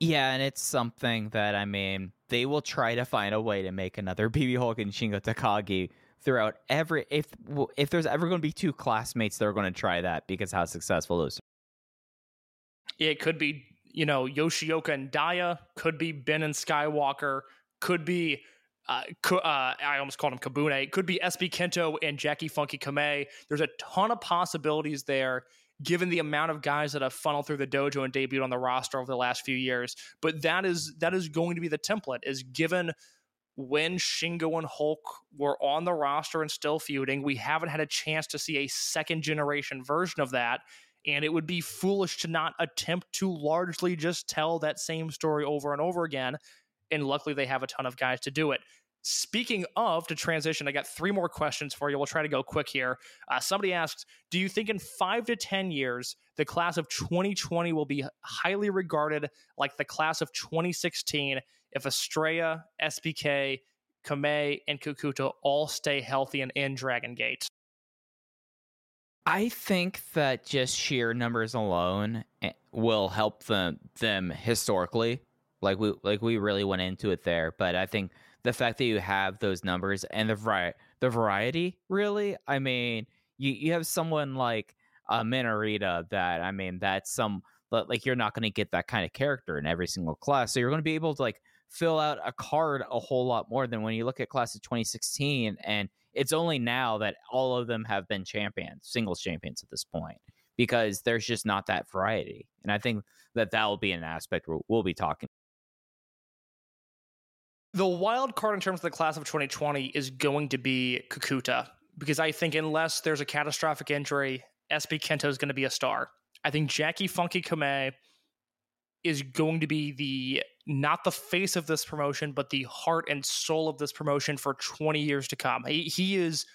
Yeah, and it's something that I mean, they will try to find a way to make another BB Hulk and Shingo Takagi throughout every if if there's ever going to be two classmates, they're going to try that because how successful those. It could be you know Yoshioka and Dia, could be Ben and Skywalker, could be. Uh, co- uh, I almost called him Kobune. Could be SB Kento and Jackie Funky Kamei. There's a ton of possibilities there, given the amount of guys that have funneled through the dojo and debuted on the roster over the last few years. But that is that is going to be the template. Is given when Shingo and Hulk were on the roster and still feuding, we haven't had a chance to see a second generation version of that. And it would be foolish to not attempt to largely just tell that same story over and over again. And luckily, they have a ton of guys to do it. Speaking of to transition, I got three more questions for you. We'll try to go quick here. Uh, somebody asked, Do you think in five to 10 years, the class of 2020 will be highly regarded like the class of 2016 if Estrella, SBK, Kamei, and Kakuta all stay healthy and in Dragon Gate? I think that just sheer numbers alone eh, will help them them historically. Like we like we really went into it there, but I think the fact that you have those numbers and the vari- the variety really, I mean, you you have someone like uh, Minorita that I mean that's some like you're not going to get that kind of character in every single class. So you're going to be able to like fill out a card a whole lot more than when you look at class of 2016 and it's only now that all of them have been champions, singles champions at this point because there's just not that variety. And I think that that will be an aspect we'll be talking The wild card in terms of the class of 2020 is going to be Kakuta because I think unless there's a catastrophic injury, SB Kento is going to be a star. I think Jackie Funky Kamei is going to be the not the face of this promotion, but the heart and soul of this promotion for 20 years to come. He, he is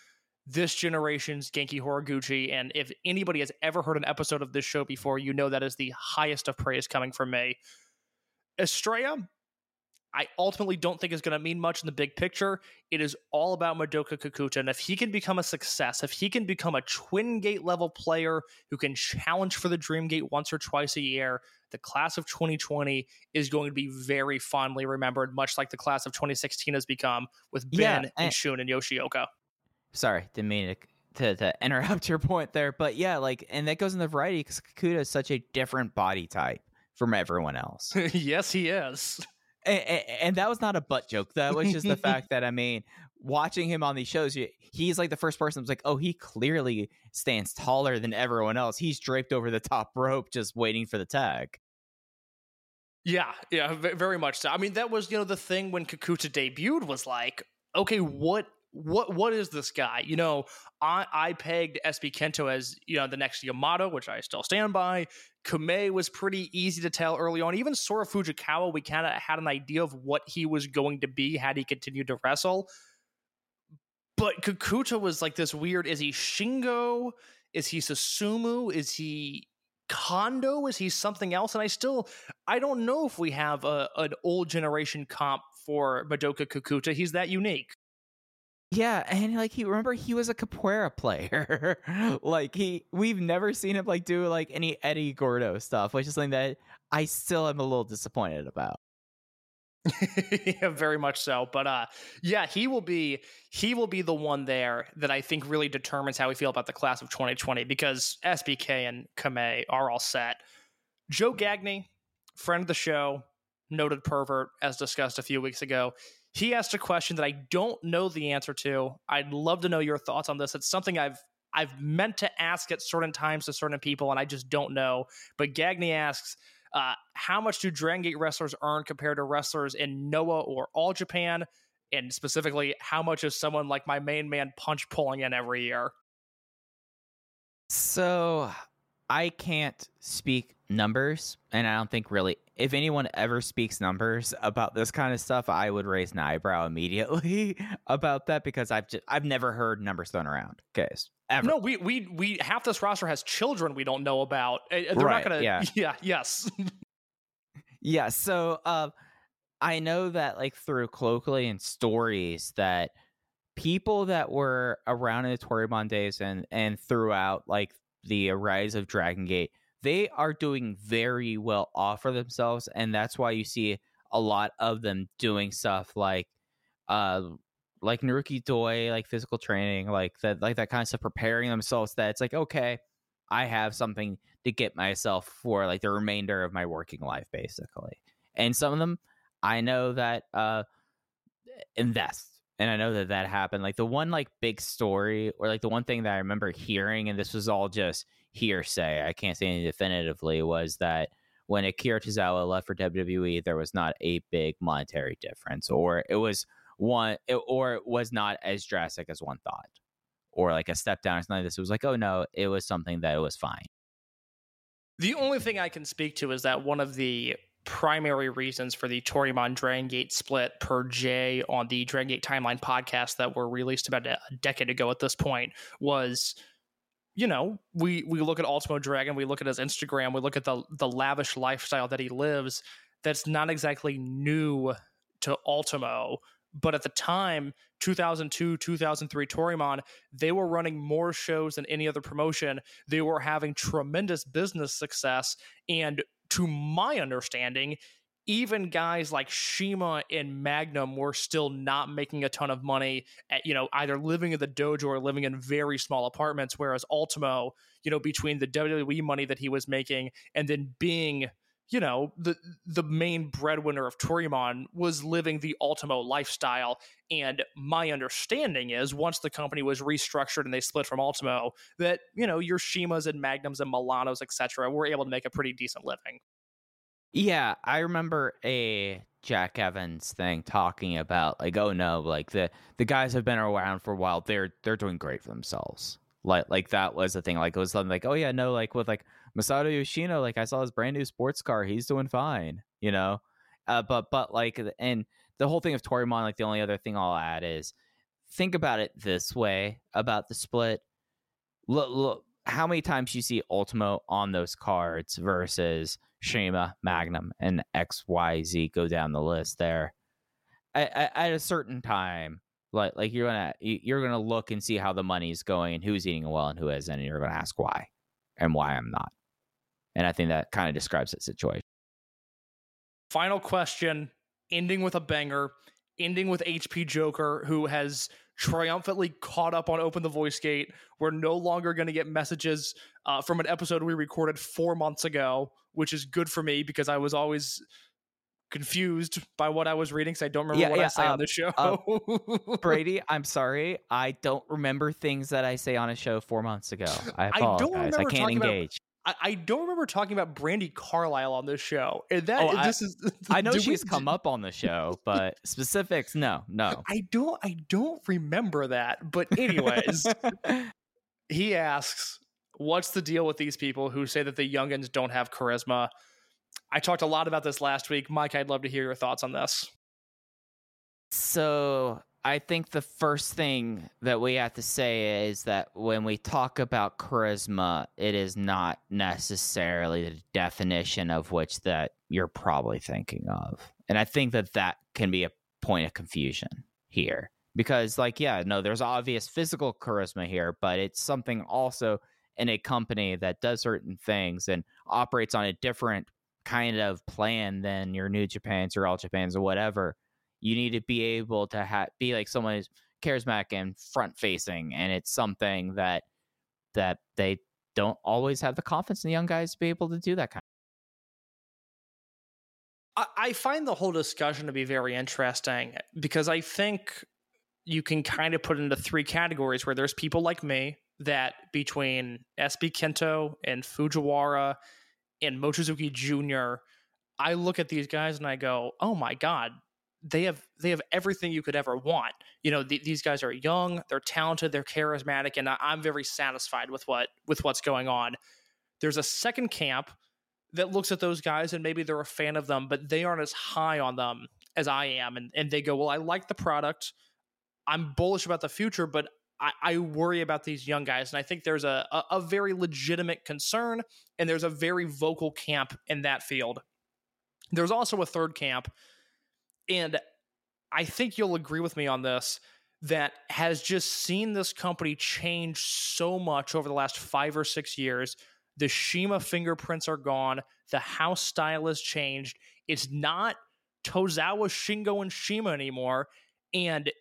this generation's Genki Horiguchi, and if anybody has ever heard an episode of this show before, you know that is the highest of praise coming from me. Estrella, I ultimately don't think is going to mean much in the big picture. It is all about Madoka Kakuta. And if he can become a success, if he can become a twin gate level player who can challenge for the Dream Gate once or twice a year, the class of 2020 is going to be very fondly remembered, much like the class of 2016 has become with Ben Yeah, and and- Shun and Yoshioka. sorry, didn't mean to, to, to interrupt your point there, but yeah, like, and that goes in the variety because Kakuta is such a different body type from everyone else. yes, he is. And, and, that was not a butt joke. That was just the fact that I mean, watching him on these shows, he's like the first person who's like, oh, he clearly stands taller than everyone else. He's draped over the top rope, just waiting for the tag. Yeah, yeah, very much so. I mean, that was you know the thing when Kakuta debuted was like, okay, what what what is this guy? You know, I I pegged SB Kento as you know the next Yamato, which I still stand by. Kamei was pretty easy to tell early on. Even Sora Fujikawa, we kind of had an idea of what he was going to be had he continued to wrestle. But Kakuta was like this weird. Is he Shingo? Is he Susumu? Is he Kondo? Is he something else? And I still I don't know if we have a, an old generation comp for Madoka Kakuta. He's that unique. Yeah, and like he remember he was a capoeira player. like he we've never seen him like do like any Eddie Gordo stuff, which is something that I still am a little disappointed about. yeah, very much so. But uh yeah, he will be he will be the one there that I think really determines how we feel about the class of 2020 because SBK and Kamei are all set. Joe Gagney, friend of the show, noted pervert, as discussed a few weeks ago. He asked a question that I don't know the answer to. I'd love to know your thoughts on this. It's something I've I've meant to ask at certain times to certain people, and I just don't know. But Gagney asks, uh, how much do Dragon Gate wrestlers earn compared to wrestlers in Noah or All Japan? And specifically, how much is someone like my main man Punch pulling in every year? So I can't speak numbers, and I don't think really if anyone ever speaks numbers about this kind of stuff, I would raise an eyebrow immediately about that because I've just I've never heard numbers thrown around. Case ever. No, we we we half this roster has children we don't know about. Uh, They're Right, not gonna. yeah. yeah. Yes. Yeah, so uh, I know that like through colloquially and stories that people that were around in the Toryumon days and and throughout like the rise of Dragon Gate, they are doing very well off for themselves, and that's why you see a lot of them doing stuff like uh like Naruki Doi, like physical training, like that like that kind of stuff, preparing themselves that it's like, okay, I have something to get myself for like the remainder of my working life, basically. And some of them I know that uh invest. And I know that that happened. Like the one like big story or like the one thing that I remember hearing, and this was all just hearsay. I can't say anything definitively. Was that when Akira Tozawa left for WWE, there was not a big monetary difference, or it was one, it, or it was not as drastic as one thought, or like a step down. It's not like this. It was like, oh no, it was something that it was fine. The only thing I can speak to is that one of the primary reasons for the Toryumon Dragon Gate split per Jay on the Dragon Gate Timeline podcast that were released about a decade ago at this point was you know, we we look at Ultimo Dragon, we look at his Instagram, we look at the the lavish lifestyle that he lives. That's not exactly new to Ultimo, but at the time, 2002, 2003 Toryumon, they were running more shows than any other promotion. They were having tremendous business success, and to my understanding, even guys like CIMA and Magnum were still not making a ton of money at, you know, either living in the dojo or living in very small apartments. Whereas Ultimo, you know, between the WWE money that he was making and then being, you know, the the main breadwinner of Toryumon was living the Ultimo lifestyle. And my understanding is once the company was restructured and they split from Ultimo, that, you know, your CIMAs and Magnums and Milanos, etc., were able to make a pretty decent living. Yeah, I remember a Jack Evans thing talking about like, oh no, like the the guys have been around for a while. They're they're doing great for themselves. Like like that was the thing. Like it was something like, oh yeah, no, like with like Masato Yoshino, like I saw his brand new sports car. He's doing fine, you know. Uh, but but like and the whole thing of Toryumon, like the only other thing I'll add is think about it this way about the split. Look, look how many times you see Ultimo on those cards versus CIMA, Magnum, and XYZ go down the list there. At, at, at a certain time, like like you're gonna you- you're gonna look and see how the money's going and who's eating well and who isn't, and you're gonna ask why and why I'm not. And I think that kind of describes that situation. Final question, ending with a banger, ending with HP Joker, who has triumphantly caught up on Open the Voice Gate. We're no longer going to get messages uh, from an episode we recorded four months ago, which is good for me because I was always confused by what I was reading because I don't remember Yeah, what yeah, I say uh, on the show. uh, Brady, I'm sorry, I don't remember things that I say on a show four months ago. I I don't apologize. I, can't engage. I, I don't remember talking about Brandi Carlile on this show. And that Oh, I- this is I know did we- she's come up on the show, but specifics, no, no. I don't I don't remember that. But anyways, he asks, "What's the deal with these people who say that the youngins don't have charisma?" I talked a lot about this last week, Mike. I'd love to hear your thoughts on this. So I think the first thing that we have to say is that when we talk about charisma, it is not necessarily the definition of which that you're probably thinking of. And I think that that can be a point of confusion here. Because, like, yeah, no, there's obvious physical charisma here, but it's something also in a company that does certain things and operates on a different kind of plan than your New Japans or All Japans or whatever you need to be able to ha- be like someone who's charismatic and front facing and it's something that that they don't always have the confidence in the young guys to be able to do that kind I, I find the whole discussion to be very interesting because I think you can kind of put into three categories where there's people like me that between SB Kento and Fujiwara and Mochizuki Jr., I look at these guys and I go, oh my God, they have they have everything you could ever want. You know, th- these guys are young, they're talented, they're charismatic, and I- I'm very satisfied with what with what's going on. There's a second camp that looks at those guys and maybe they're a fan of them, but they aren't as high on them as I am. And, and they go, Well, I like the product. I'm bullish about the future, but I, I worry about these young guys. And I think there's a, a, a very legitimate concern, and there's a very vocal camp in that field. There's also a third camp, and I think you'll agree with me on this that has just seen this company change so much over the last five or six years. The CIMA fingerprints are gone. The house style has changed. It's not Tozawa, Shingo, and CIMA anymore. And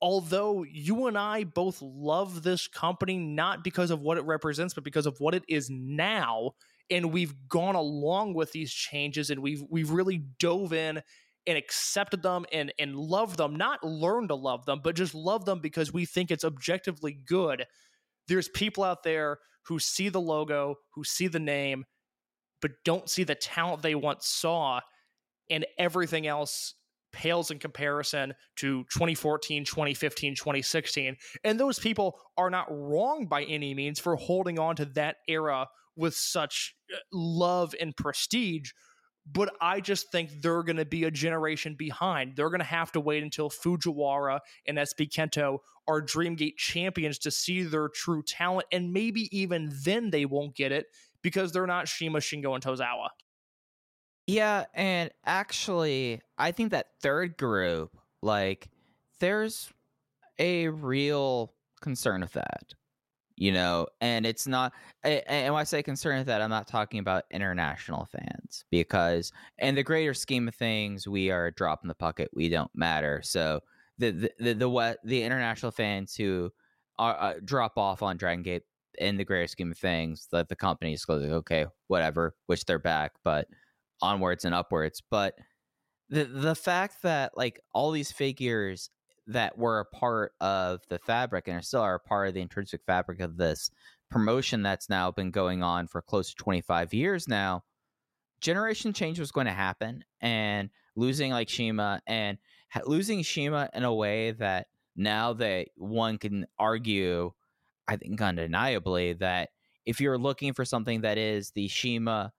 although you and I both love this company, not because of what it represents, but because of what it is now, and we've gone along with these changes and we've we've really dove in and accepted them and and loved them, not learned to love them, but just love them because we think it's objectively good. There's people out there who see the logo, who see the name, but don't see the talent they once saw, and everything else pales in comparison to 2014, 2015, 2016. And those people are not wrong by any means for holding on to that era with such uh, love and prestige. But I just think they're going to be a generation behind. They're going to have to wait until Fujiwara and SB Kento are Dreamgate champions to see their true talent. And maybe even then they won't get it because they're not CIMA, Shingo, and Tozawa. Yeah, and actually, I think that third group, like, there's a real concern with that, you know, and it's not. And when I say concerned with that, I'm not talking about international fans because, in the greater scheme of things, we are a drop in the bucket. We don't matter. So the the the the, what, the international fans who are uh, drop off on Dragon Gate in the greater scheme of things, that the companies go like, okay, whatever, which they're back, but onwards and upwards. But the the fact that like all these figures that were a part of the fabric and are still are a part of the intrinsic fabric of this promotion that's now been going on for close to 25 years now generation change was going to happen and losing like CIMA and ha- losing CIMA in a way that now that one can argue i think undeniably that if you're looking for something that is the CIMA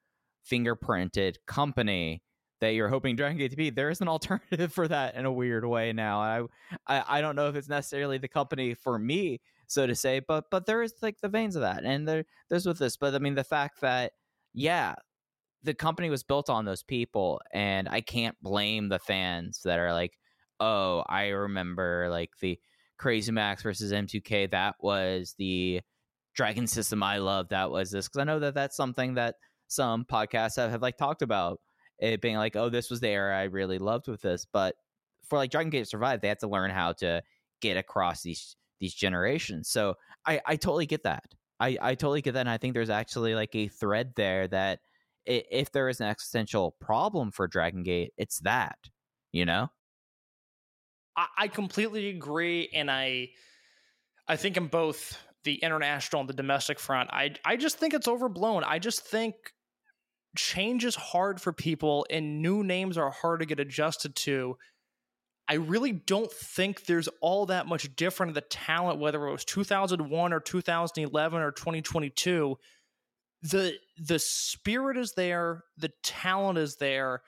fingerprinted company that you're hoping Dragon Gate to be, there is an alternative for that in a weird way now. I, I I don't know if it's necessarily the company for me, so to say, but but there is like the veins of that, and there there's with this. But I mean, the fact that yeah, the company was built on those people, and I can't blame the fans that are like, oh, I remember like the Crazy Max versus M2K. That was the Dragon System I love. That was this because I know that that's something that some podcasts have, have like talked about it being like, oh, this was the era I really loved with this. But for like Dragon Gate survive, they had to learn how to get across these these generations. So I I totally get that. I I totally get that, and I think there's actually like a thread there that if there is an existential problem for Dragon Gate, it's that. You know? I, I completely agree, and I I think in both the international and the domestic front, I I just think it's overblown. I just think change is hard for people, and new names are hard to get adjusted to. I really don't think there's all that much different in the talent, whether it was 2001 or 2011 or 2022. The the spirit is there, the talent is there.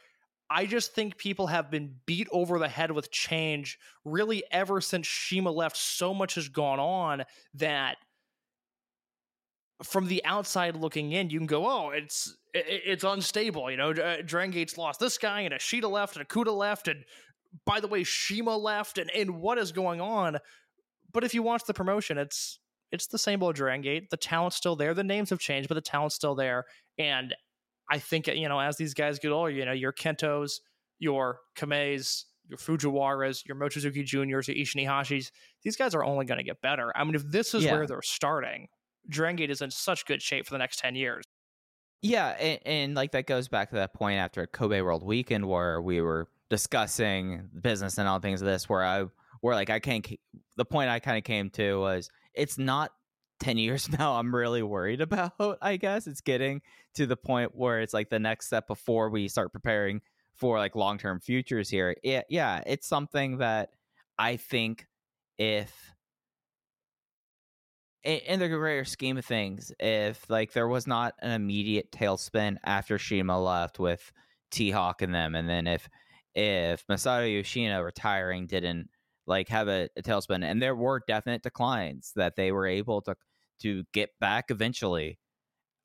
I just think people have been beat over the head with change really ever since CIMA left. So much has gone on that from the outside looking in, you can go, "Oh, it's it's unstable." You know, uh, Dragon Gate's lost this guy, and Ashita left, and Akuda left, and by the way, Shima left, and and what is going on? But if you watch the promotion, it's it's the same old Dragon Gate. The talent's still there. The names have changed, but the talent's still there. And I think you know, as these guys get older, you know, your Kentos, your Kameis, your Fujiwaras, your Mochizuki Juniors, your Ishin Iihashis, these guys are only going to get better. I mean, if this is Yeah. where they're starting, Dragon Gate is in such good shape for the next ten years. Yeah, and, and like that goes back to that point after Kobe World Weekend where we were discussing business and all things of this, where I where like I can't. The point I kind of came to was it's not ten years now. I'm really worried about. I guess it's getting to the point where it's like the next step before we start preparing for like long term futures here. Yeah, yeah, it's something that I think if in, the greater scheme of things, if like there was not an immediate tailspin after CIMA left with T Hawk and them, and then if if Masato Yoshino retiring didn't like have a, a tailspin, and there were definite declines that they were able to to get back eventually.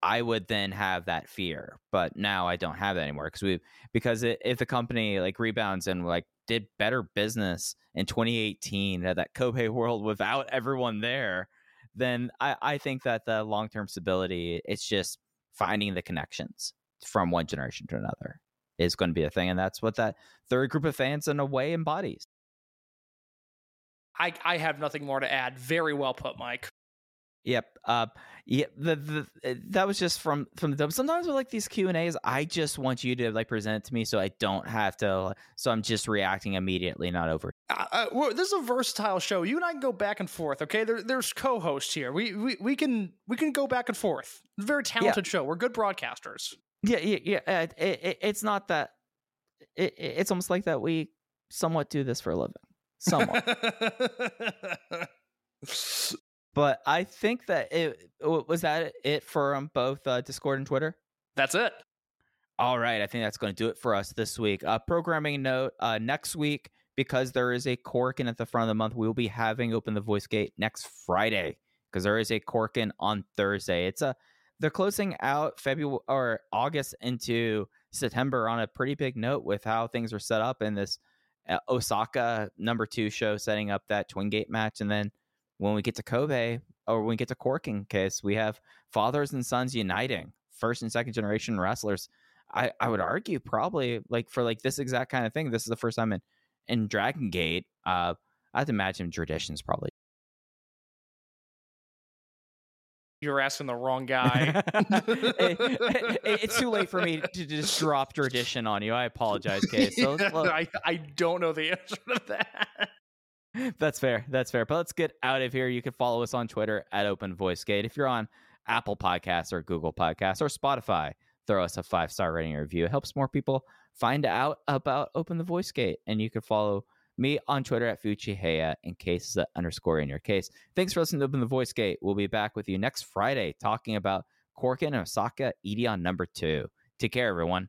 I would then have that fear, but now I don't have that anymore because we because it, if the company like rebounds and like did better business in 2018 at that Kobe World without everyone there, then I, I think that the long term stability it's just finding the connections from one generation to another is going to be a thing, and that's what that third group of fans in a way embodies. I, I have nothing more to add. Very well put, Mike. Yep. Uh, yeah. The, the uh, that was just from from the. dub. Sometimes with like these Q and A's, I just want you to like present it to me, so I don't have to. So I'm just reacting immediately, not over. Uh, uh, well, this is a versatile show. You and I can go back and forth. Okay, there, there's co-hosts here. We, we we can we can go back and forth. Very talented show. We're good broadcasters. Yeah, yeah, yeah. Uh, it, it, it's not that. It- it's almost like that we somewhat do this for a living, somewhat. but I think that it was that it for um, both uh, Discord and Twitter. That's it. All right, I think that's going to do it for us this week. Uh, programming note: uh, next week, because there is a Korakuen at the front of the month, we will be having open the voice gate next Friday because there is a Korakuen on Thursday. It's a they're closing out February or August into September on a pretty big note with how things are set up in this uh, Osaka number two show, setting up that Twin Gate match, and then when we get to Kobe or when we get to Korakuen case, we have fathers and sons uniting, first and second generation wrestlers. I, I would argue probably like for like this exact kind of thing. This is the first time in in Dragon Gate. Uh, I'd imagine traditions probably. You're asking the wrong guy. It- it- it's too late for me to just drop tradition on you. I apologize, Case. So I, I don't know the answer to that. That's fair. That's fair. But let's get out of here. You can follow us on Twitter at Open Voice Gate. If you're on Apple Podcasts or Google Podcasts or Spotify, throw us a five star rating and review. It helps more people find out about Open the Voice Gate. And you can follow me on Twitter at Fuchiheya in case that underscore in your case. Thanks for listening to Open the Voice Gate. We'll be back with you next Friday talking about Korakuen and Osaka Edion number two. Take care, everyone.